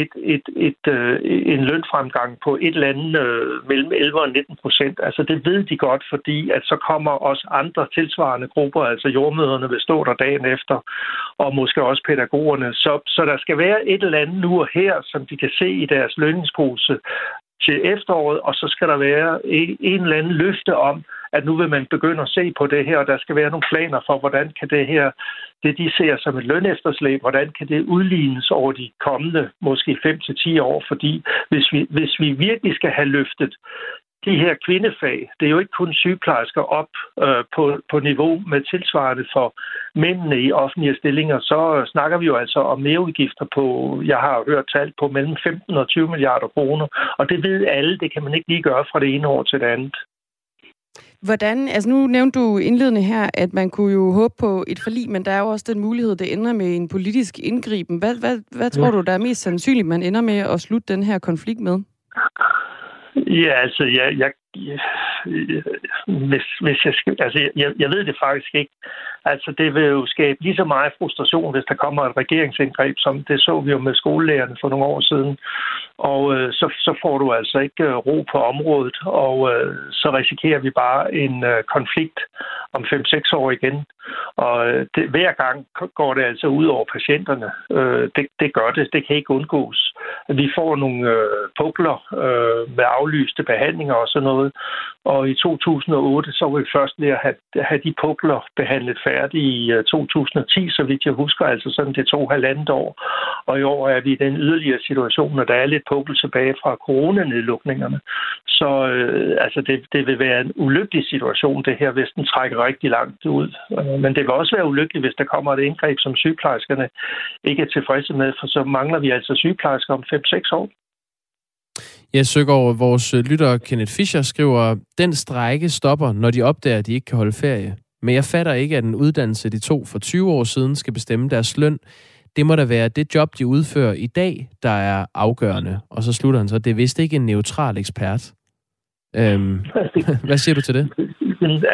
et, et, et, øh, en lønfremgang på et eller andet øh, mellem 11 og 19 procent. Altså det ved de godt, fordi at så kommer også andre tilsvarende grupper, altså jordmøderne vil stå der dagen efter, og måske også pædagogerne. Så, så der skal være et eller andet nu og her, som de kan se i deres lønningspose, til efteråret, og så skal der være en eller anden løfte om, at nu vil man begynde at se på det her, og der skal være nogle planer for, hvordan kan det her, det de ser som et lønefterslæb, hvordan kan det udlignes over de kommende måske 5-10 år, fordi hvis vi, hvis vi virkelig skal have løftet de her kvindefag, det er jo ikke kun sygeplejersker op øh, på, på niveau med tilsvarende for mændene i offentlige stillinger, så snakker vi jo altså om mereudgifter på, jeg har hørt tal på mellem 15 og 20 milliarder kroner, og det ved alle, det kan man ikke lige gøre fra det ene år til det andet. Hvordan, altså nu nævnte du indledende her, at man kunne jo håbe på et forlig, men der er jo også den mulighed, det ender med en politisk indgriben. Hvad, hvad, hvad tror ja. du, der er mest sandsynligt, man ender med at slutte den her konflikt med? Ja, altså, jeg, jeg, jeg, Øh, hvis, hvis jeg, skal, altså, jeg, jeg ved det faktisk ikke. Altså, det vil jo skabe lige så meget frustration, hvis der kommer et regeringsindgreb, som det så vi jo med skolelærerne for nogle år siden. Og øh, så, så får du altså ikke øh, ro på området, og øh, så risikerer vi bare en øh, konflikt om 5-6 år igen. Og øh, det, hver gang går det altså ud over patienterne. Øh, det, det gør det. Det kan ikke undgås. Vi får nogle øh, pukler øh, med aflyste behandlinger og sådan noget. Og i 2008 så var vi først ved at have, have de pukler behandlet færdige i øh, 2010, så vidt jeg husker. Altså sådan det tog halvandet år. Og i år er vi i den yderligere situation, at der er lidt pukkel tilbage fra coronanedlukningerne. Så øh, altså det, det vil være en ulykkelig situation, det her, hvis den trækker rigtig langt ud. Øh, men det vil også være ulykkeligt, hvis der kommer et indgreb, som sygeplejerskerne ikke er tilfredse med, for så mangler vi altså sygeplejersker om 5-6 år. Jeg over vores øh, lytter Kenneth Fischer skriver, den strække stopper, når de opdager, at de ikke kan holde ferie. Men jeg fatter ikke, at en uddannelse, de to for 20 år siden, skal bestemme deres løn. Det må da være det job, de udfører i dag, der er afgørende. Og så slutter han så, det er vist ikke en neutral ekspert. Øhm, hvad siger du til det?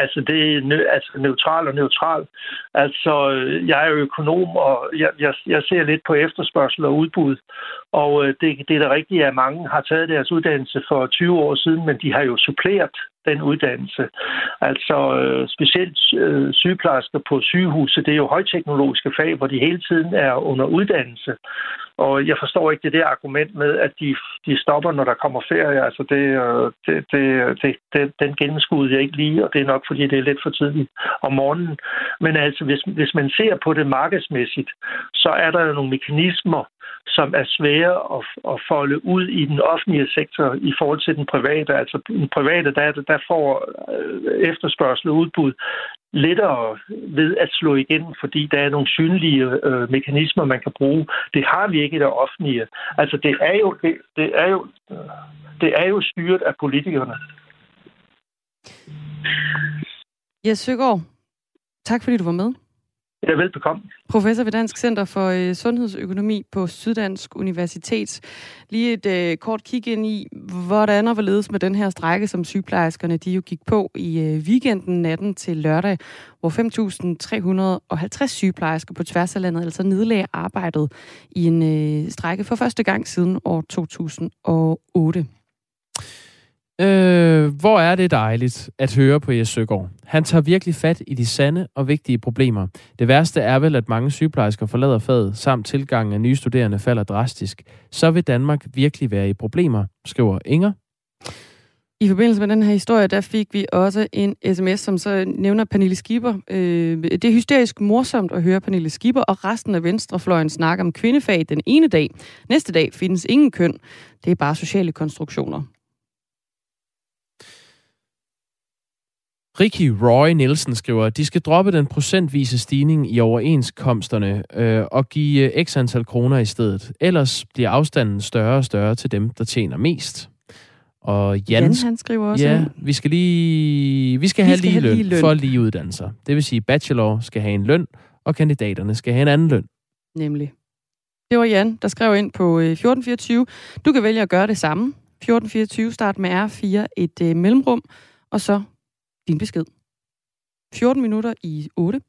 altså det er nø, altså neutral og neutral. Altså, jeg er jo økonom, og jeg, jeg, jeg ser lidt på efterspørgsel og udbud. Og øh, det, det er da rigtigt, at mange har taget deres uddannelse for 20 år siden, men de har jo suppleret den uddannelse. Altså øh, specielt øh, sygeplejersker på sygehuse, det er jo højteknologiske fag, hvor de hele tiden er under uddannelse. Og jeg forstår ikke det der argument med, at de, de stopper, når der kommer ferie. Altså det, øh, det, det, det, det, den gennemskudde jeg ikke lige, og det er nok, fordi det er lidt for tidligt om morgenen. Men altså, hvis, hvis man ser på det markedsmæssigt, så er der jo nogle mekanismer, som er svære at, at folde ud i den offentlige sektor i forhold til den private. Altså den private, der, der får øh, efterspørgsel og udbud lettere ved at slå igen, fordi der er nogle synlige øh, mekanismer, man kan bruge. Det har vi ikke i det offentlige. Altså det er jo, det, det er jo, det er jo styret af politikerne. Jes Søgaard, tak fordi du var med. Ja, velbekomme. Professor ved Dansk Center for øh, Sundhedsøkonomi på Syddansk Universitet. Lige et øh, kort kig ind i, hvordan og hvorledes med den her strække, som sygeplejerskerne de jo gik på i øh, weekenden natten til lørdag, hvor 5.350 sygeplejersker på tværs af landet altså nedlagde arbejdet i en øh, strække for første gang siden år 2008. Øh, hvor er det dejligt at høre på Jes Søgaard. Han tager virkelig fat i de sande og vigtige problemer. Det værste er vel, at mange sygeplejersker forlader faget, samt tilgangen af nye studerende falder drastisk. Så vil Danmark virkelig være i problemer, skriver Inger. I forbindelse med den her historie, der fik vi også en sms, som så nævner Pernille Skipper. Øh, det er hysterisk morsomt at høre Pernille Skipper og resten af Venstrefløjen snakke om kvindefag den ene dag. Næste dag findes ingen køn. Det er bare sociale konstruktioner. Ricky Roy Nielsen skriver, at de skal droppe den procentvise stigning i overenskomsterne øh, og give øh, x antal kroner i stedet. Ellers bliver afstanden større og større til dem, der tjener mest. Og Jan, Jan han skriver også, ja, vi skal lige vi skal Vi have skal lige have løn, lige løn. for lige uddannelser. Det vil sige, bachelor skal have en løn, og kandidaterne skal have en anden løn. nemlig. Det var Jan, der skrev ind på øh, 1424. Du kan vælge at gøre det samme. 1424, start med R4, et øh, mellemrum, og så din besked. 14 minutter i 8.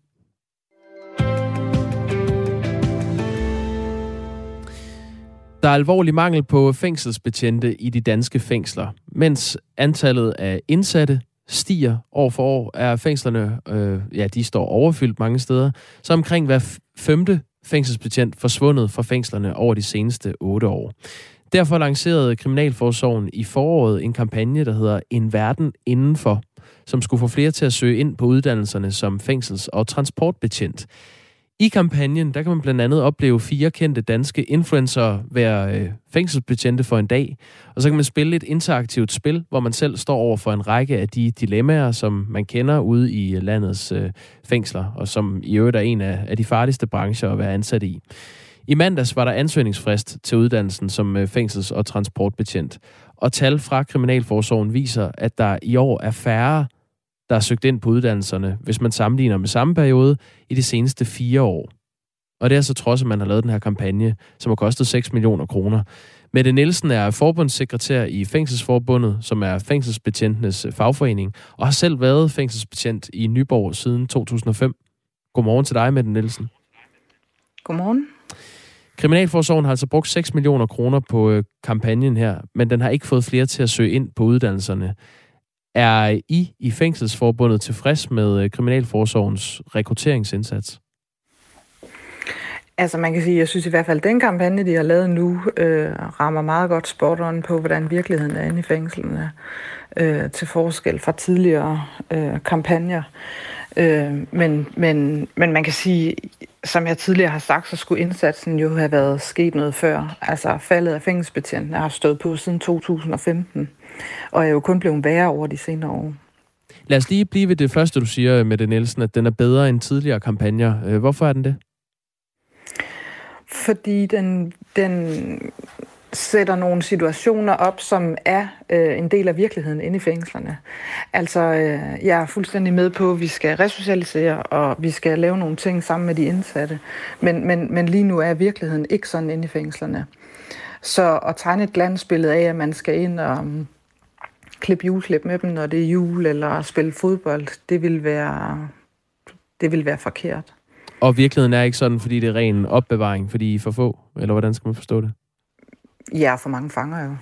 Der er alvorlig mangel på fængselsbetjente i de danske fængsler. Mens antallet af indsatte stiger år for år, er fængslerne, øh, ja, de står overfyldt mange steder. Så omkring hver femte fængselsbetjent forsvundet fra fængslerne over de seneste otte år. Derfor lancerede Kriminalforsorgen i foråret en kampagne, der hedder En verden indenfor, som skulle få flere til at søge ind på uddannelserne som fængsels- og transportbetjent. I kampagnen, der kan man blandt andet opleve fire kendte danske influencer være øh, fængselsbetjente for en dag. Og så kan man spille et interaktivt spil, hvor man selv står over for en række af de dilemmaer, som man kender ude i øh, landets øh, fængsler, og som i øvrigt er en af, af de farligste brancher at være ansat i. I mandags var der ansøgningsfrist til uddannelsen som øh, fængsels- og transportbetjent. Og tal fra Kriminalforsorgen viser, at der i år er færre, der er søgt ind på uddannelserne, hvis man sammenligner med samme periode i de seneste fire år. Og det er så trods, at man har lavet den her kampagne, som har kostet 6 millioner kroner. Mette Nielsen er forbundssekretær i Fængselsforbundet, som er fængselsbetjentenes fagforening, og har selv været fængselsbetjent i Nyborg siden 2005. Godmorgen til dig, Mette Nielsen. Godmorgen. Kriminalforsorgen har altså brugt 6 millioner kroner på øh, kampagnen her, men den har ikke fået flere til at søge ind på uddannelserne. Er I i Fængselsforbundet tilfreds med øh, Kriminalforsorgens rekrutteringsindsats? Altså man kan sige, jeg synes i hvert fald, at den kampagne, de har lavet nu, øh, rammer meget godt spot on på, hvordan virkeligheden er inde i fængslerne, øh, til forskel fra tidligere øh, kampagner. Øh, men, men, men man kan sige, som jeg tidligere har sagt, så skulle indsatsen jo have været sket noget før. Altså faldet af fængselsbetjentene har stået på siden 2015, og er jo kun blevet værre over de senere år. Lad os lige blive ved det første, du siger, Mette Nielsen, at den er bedre end tidligere kampagner. Øh, Hvorfor er den det? Fordi den, den sætter nogle situationer op, som er øh, en del af virkeligheden inde i fængslerne. Altså, øh, jeg er fuldstændig med på, at vi skal resocialisere, og vi skal lave nogle ting sammen med de indsatte. Men, men, men lige nu er virkeligheden ikke sådan inde i fængslerne. Så at tegne et glansbillede af, at man skal ind og, klippe juleklip med dem, når det er jul, eller spille fodbold, det vil være, det vil være forkert. Og virkeligheden er ikke sådan, fordi det er ren opbevaring, fordi I er for få? Eller hvordan skal man forstå det? Ja, for mange fanger jo.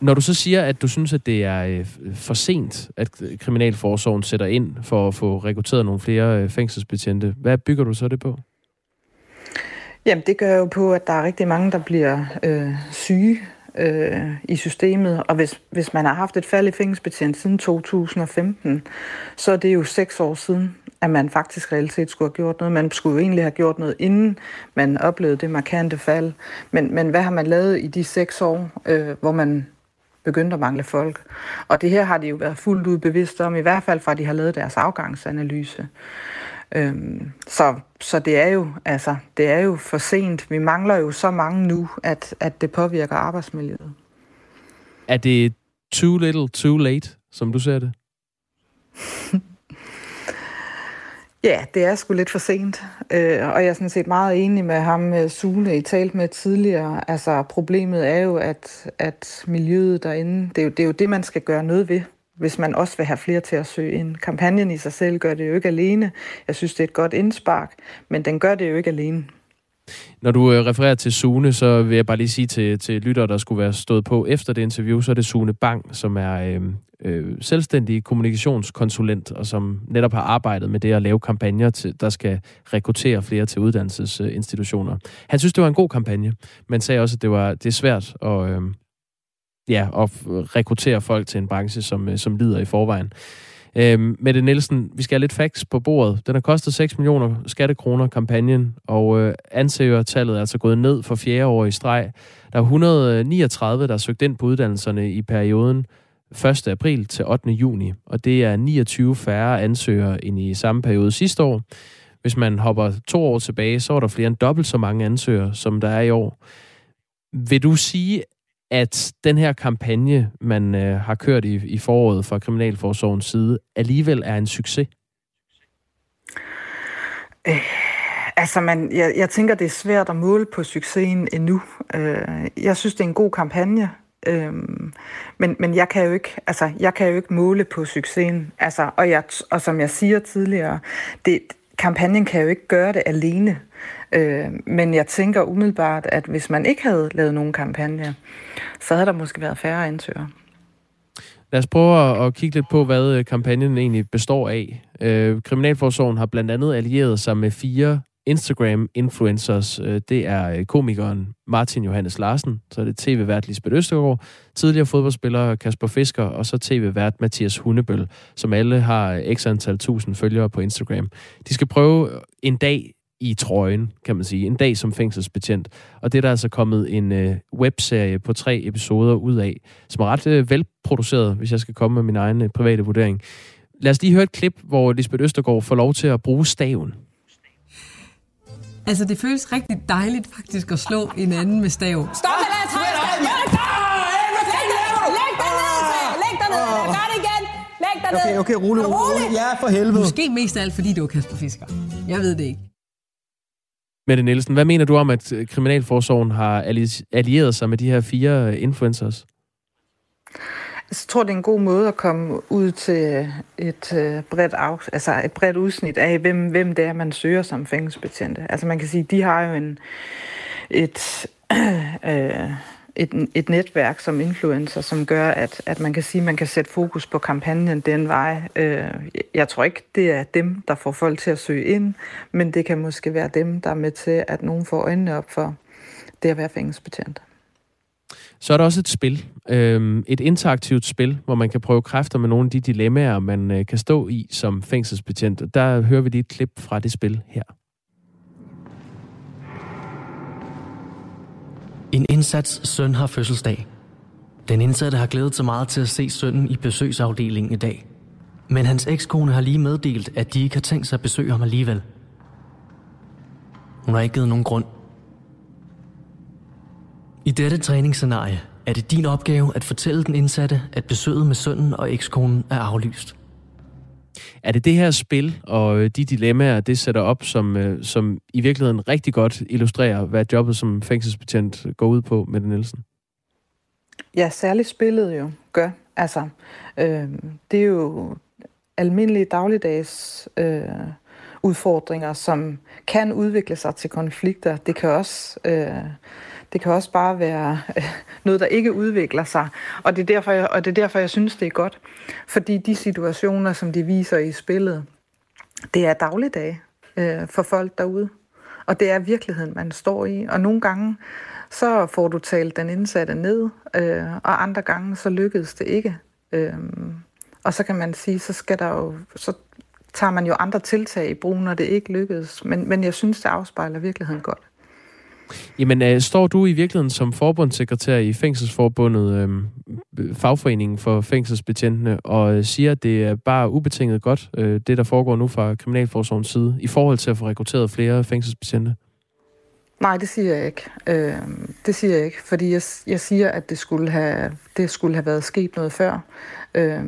Når du så siger, at du synes, at det er øh, for sent, at Kriminalforsorgen sætter ind for at få rekrutteret nogle flere øh, fængselsbetjente, hvad bygger du så det på? Jamen, det gør jo på, at der er rigtig mange, der bliver øh, syge øh, i systemet. Og hvis, hvis man har haft et fald i fængselsbetjent siden 2015, så er det jo seks år siden, at man faktisk reelt set skulle have gjort noget. Man skulle jo egentlig have gjort noget, inden man oplevede det markante fald. Men, men hvad har man lavet i de seks år, øh, hvor man begyndte at mangle folk? Og det her har de jo været fuldt ud bevidste om, i hvert fald fra de har lavet deres afgangsanalyse. Øhm, så, så det er jo altså det er jo for sent. Vi mangler jo så mange nu, at, at det påvirker arbejdsmiljøet. Er det too little, too late, som du ser det? Ja, det er sgu lidt for sent, øh, og jeg er sådan set meget enig med ham, øh, Sune, I talt med tidligere. Altså, problemet er jo, at, at miljøet derinde, det er, jo, det er jo det, man skal gøre noget ved, hvis man også vil have flere til at søge ind. Kampagnen i sig selv gør det jo ikke alene. Jeg synes, det er et godt indspark, men den gør det jo ikke alene. Når du øh, refererer til Sune, så vil jeg bare lige sige til, til lyttere, der skulle være stået på efter det interview, så er det Sune Bang, som er øh, øh, selvstændig kommunikationskonsulent, og som netop har arbejdet med det at lave kampagner, til, der skal rekruttere flere til uddannelsesinstitutioner. Han synes, det var en god kampagne, men sagde også, at det, var, det er svært at, øh, ja, at rekruttere folk til en branche, som, øh, som lider i forvejen. Øhm, Mette Nielsen, vi skal have lidt facts på bordet. Den har kostet 6 millioner skattekroner, kampagnen, og øh, ansøgertallet er altså gået ned for fjerde år i streg. Der er 139, der har søgt ind på uddannelserne i perioden 1. april til 8. juni, og det er 29 færre ansøgere end i samme periode sidste år. Hvis man hopper to år tilbage, så er der flere end dobbelt så mange ansøgere, som der er i år. Vil du sige, at den her kampagne, man øh, har kørt i, i foråret fra Kriminalforsorgens side, alligevel er en succes? Øh, altså, man, jeg, jeg tænker, det er svært at måle på succesen endnu. Øh, jeg synes, det er en god kampagne. Øh, men, men jeg kan jo ikke, altså, jeg kan jo ikke måle på succesen. Altså, og, jeg, og som jeg siger tidligere, det, kampagnen kan jo ikke gøre det alene. Øh, men jeg tænker umiddelbart, at hvis man ikke havde lavet nogen kampagne, så havde der måske været færre ansøgere. Lad os prøve at kigge lidt på, hvad øh, kampagnen egentlig består af. Øh, Kriminalforsorgen har blandt andet allieret sig med fire Instagram-influencers. Øh, det er øh, komikeren Martin Johannes Larsen, så er det tv-vært Lisbeth Østergaard, tidligere fodboldspiller Kasper Fisker, og så tv-vært Mathias Hundebøl, som alle har øh, x antal tusind følgere på Instagram. De skal prøve en dag i trøjen, kan man sige. En dag som fængselsbetjent. Og det er der altså kommet en øh, webserie på tre episoder ud af, som er ret øh, velproduceret, hvis jeg skal komme med min egen øh, private vurdering. Lad os lige høre et klip, hvor Lisbeth Østergaard får lov til at bruge staven. Altså, det føles rigtig dejligt faktisk at slå en anden med stav. Stop med det, træstav! Læg dig ned! Læg dig ned! Gør det igen! Læg dig ned! Okay, okay, rolig, rolig. Ja, for helvede. Måske mest af alt, fordi det var Kasper Fisker. Jeg ved det ikke. Mette Nielsen, hvad mener du om, at øh, Kriminalforsorgen har allieret sig med de her fire øh, influencers? Jeg tror, det er en god måde at komme ud til øh, et øh, bredt, bredt, altså et bredt udsnit af, hvem, hvem det er, man søger som fængselsbetjente. Altså man kan sige, de har jo en, et, øh, et, et netværk som influencer, som gør, at, at man kan sige, at man kan sætte fokus på kampagnen den vej. Øh, jeg tror ikke, det er dem, der får folk til at søge ind, men det kan måske være dem, der er med til, at nogen får øjnene op for det at være fængselsbetjent. Så er der også et spil, øh, et interaktivt spil, hvor man kan prøve kræfter med nogle af de dilemmaer, man øh, kan stå i som fængselsbetjent. Der hører vi lige et klip fra det spil her. En indsats søn har fødselsdag. Den indsatte har glædet sig meget til at se sønnen i besøgsafdelingen i dag. Men hans ekskone har lige meddelt, at de ikke har tænkt sig at besøge ham alligevel. Hun har ikke givet nogen grund. I dette træningsscenarie er det din opgave at fortælle den indsatte, at besøget med sønnen og ekskonen er aflyst. Er det det her spil og øh, de dilemmaer, det sætter op, som, øh, som i virkeligheden rigtig godt illustrerer, hvad jobbet som fængselsbetjent går ud på, med Nielsen? Ja, særligt spillet jo gør. Altså, øh, det er jo almindelige dagligdags øh, udfordringer, som kan udvikle sig til konflikter. Det kan også, øh, det kan også bare være øh, noget, der ikke udvikler sig. Og det, er derfor, jeg, og det er derfor, jeg synes, det er godt. Fordi de situationer, som de viser i spillet, det er dagligdag øh, for folk derude. Og det er virkeligheden, man står i. Og nogle gange, så får du talt den indsatte ned, øh, og andre gange, så lykkedes det ikke. Øh, og så kan man sige, så skal der jo, så tager man jo andre tiltag i brug, når det ikke lykkedes. Men, men jeg synes, det afspejler virkeligheden godt. Jamen, øh, står du i virkeligheden som forbundssekretær i Fængselsforbundet, øh, fagforeningen for fængselsbetjentene, og øh, siger, at det er bare ubetinget godt, øh, det der foregår nu fra Kriminalforsorgens side, i forhold til at få rekrutteret flere fængselsbetjente? Nej, det siger jeg ikke. Øh, det siger jeg ikke, fordi jeg, jeg siger, at det skulle, have, det skulle have været sket noget før. Øh,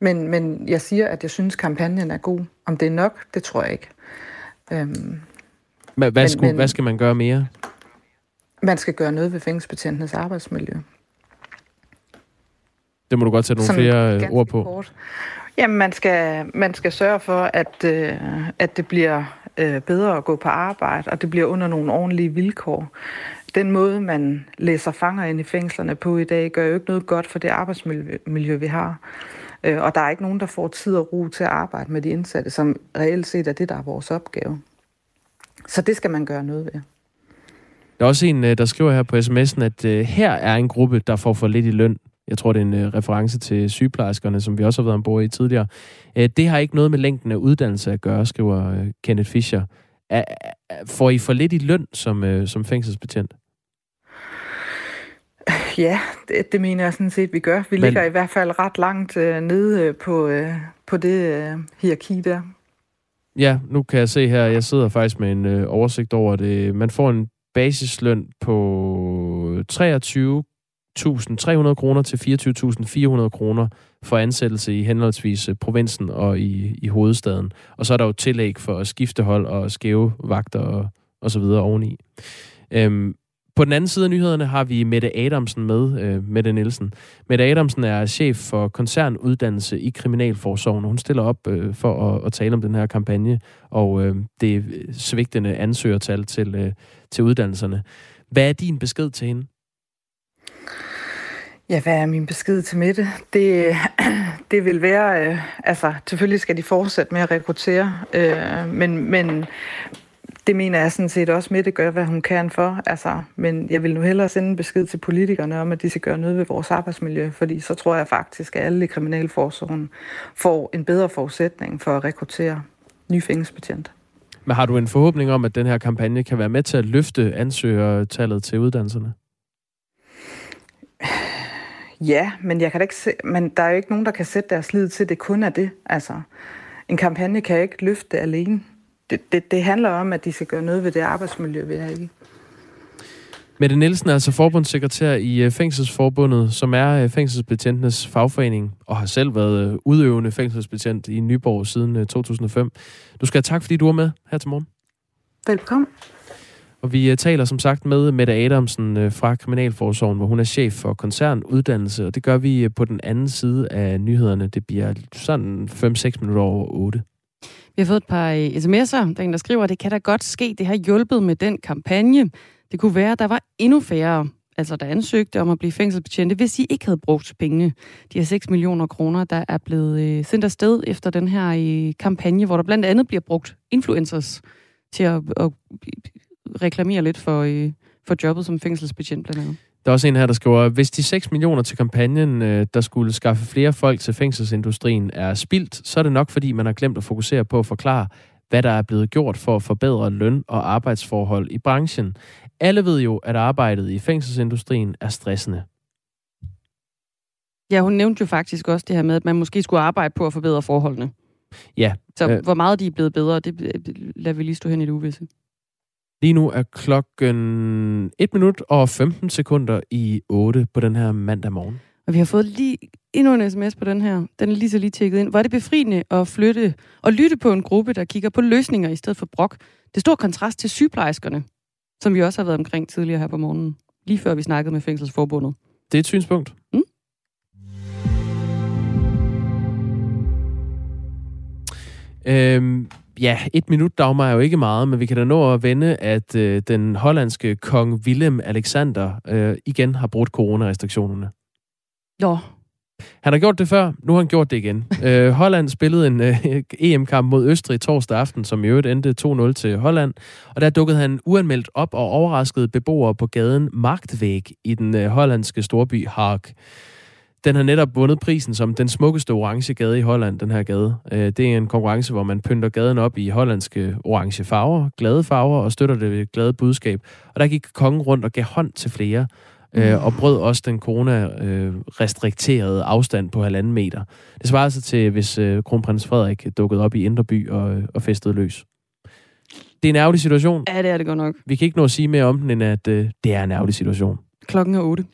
men, men jeg siger, at jeg synes, kampagnen er god. Om det er nok, det tror jeg ikke. Øh, hvad, hvad, skulle, men, hvad skal man gøre mere? Man skal gøre noget ved fængselsbetjentenes arbejdsmiljø. Det må du godt sætte nogle Som flere øh, ord på. Kort. Jamen, man skal, man skal sørge for, at, øh, at det bliver øh, bedre at gå på arbejde, og det bliver under nogle ordentlige vilkår. Den måde, man læser fanger ind i fængslerne på i dag, gør jo ikke noget godt for det arbejdsmiljø, vi har. Øh, og der er ikke nogen, der får tid og ro til at arbejde med de indsatte, som reelt set er det, der er vores opgave. Så det skal man gøre noget ved. Der er også en, øh, der skriver her på sms'en, at uh, her er en gruppe, der får for lidt i løn. Jeg tror, det er en uh, reference til sygeplejerskerne, som vi også har været ombord i tidligere. Det har ikke noget med længden af uddannelse at gøre, skriver Kenneth Fischer. Uh, får I for lidt i løn som, som fængselsbetjent? Ja, det, det mener jeg sådan set, vi gør. Vi Men... ligger i hvert fald ret langt nede på, på det hierarki der. Ja, nu kan jeg se her, jeg sidder faktisk med en øh, oversigt over det. Man får en basisløn på 23.300 kroner til 24.400 kroner for ansættelse i henholdsvis øh, provinsen og i, i hovedstaden. Og så er der jo tillæg for skiftehold og skæve vagter og, og så videre oveni. Øhm, på den anden side af nyhederne har vi Mette Adamsen med, øh, Mette Nielsen. Mette Adamsen er chef for koncernuddannelse i Kriminalforsorgen, hun stiller op øh, for at, at tale om den her kampagne og øh, det øh, svigtende ansøgertal til, øh, til uddannelserne. Hvad er din besked til hende? Ja, hvad er min besked til Mette? Det, det vil være, øh, altså selvfølgelig skal de fortsætte med at rekruttere, øh, men, men, det mener jeg sådan set også, Mette gør, hvad hun kan for. Altså, men jeg vil nu hellere sende en besked til politikerne om, at de skal gøre noget ved vores arbejdsmiljø, fordi så tror jeg faktisk, at alle i Kriminalforsorgen får en bedre forudsætning for at rekruttere nye fængselsbetjente. Men har du en forhåbning om, at den her kampagne kan være med til at løfte ansøgertallet til uddannelserne? Ja, men, jeg kan da ikke se, men der er jo ikke nogen, der kan sætte deres lid til, at det kun er det. Altså, en kampagne kan ikke løfte det alene det, det, det handler om, at de skal gøre noget ved det arbejdsmiljø, vi har i. Mette Nielsen er altså forbundssekretær i øh, Fængselsforbundet, som er øh, fængselsbetjentenes fagforening, og har selv været øh, udøvende fængselsbetjent i Nyborg siden 2005. Du skal have tak, fordi du var med her til morgen. Velkommen. Og vi taler som sagt med Mette Adamsen fra Kriminalforsorgen, hvor hun er chef for koncernuddannelse, og det gør vi på den anden side af nyhederne. Det bliver sådan 5-6 minutter over 8. Vi har fået et par øh, sms'er, der er en, der skriver, at det kan da godt ske, det har hjulpet med den kampagne. Det kunne være, at der var endnu færre, altså der ansøgte om at blive fængselsbetjente, hvis I ikke havde brugt pengene. De her 6 millioner kroner, der er blevet øh, sendt afsted efter den her øh, kampagne, hvor der blandt andet bliver brugt influencers til at, at reklamere lidt for, for jobbet som fængselsbetjent blandt andet. Der er også en her, der skriver, hvis de 6 millioner til kampagnen, øh, der skulle skaffe flere folk til fængselsindustrien, er spildt, så er det nok, fordi man har glemt at fokusere på at forklare, hvad der er blevet gjort for at forbedre løn- og arbejdsforhold i branchen. Alle ved jo, at arbejdet i fængselsindustrien er stressende. Ja, hun nævnte jo faktisk også det her med, at man måske skulle arbejde på at forbedre forholdene. Ja. Så øh, hvor meget de er blevet bedre, det lader vi lige stå hen i det uvisse. Lige nu er klokken 1 minut og 15 sekunder i 8 på den her mandag morgen. Og vi har fået lige endnu en sms på den her. Den er lige så lige tjekket ind. Hvor er det befriende at flytte og lytte på en gruppe, der kigger på løsninger i stedet for brok. Det er stor kontrast til sygeplejerskerne, som vi også har været omkring tidligere her på morgenen. Lige før vi snakkede med Fængselsforbundet. Det er et synspunkt. Mm? Øhm, ja, et minut, Dagmar, er jo ikke meget, men vi kan da nå at vende, at øh, den hollandske kong Willem Alexander øh, igen har brudt coronarestriktionerne. Jo. Han har gjort det før, nu har han gjort det igen. øh, Holland spillede en øh, EM-kamp mod Østrig torsdag aften, som i øvrigt endte 2-0 til Holland. Og der dukkede han uanmeldt op og overraskede beboere på gaden Magtvæg i den øh, hollandske storby Haag. Den har netop vundet prisen som den smukkeste orange gade i Holland, den her gade. Øh, det er en konkurrence, hvor man pynter gaden op i hollandske orange farver, glade farver, og støtter det glade budskab. Og der gik kongen rundt og gav hånd til flere, øh, og brød også den corona-restrikterede afstand på halvanden meter. Det svarer sig til, hvis øh, kronprins Frederik dukkede op i Indre By og, og festede løs. Det er en ærgerlig situation. Ja, det er det godt nok. Vi kan ikke nå at sige mere om den, end at øh, det er en ærgerlig situation. Klokken er 8.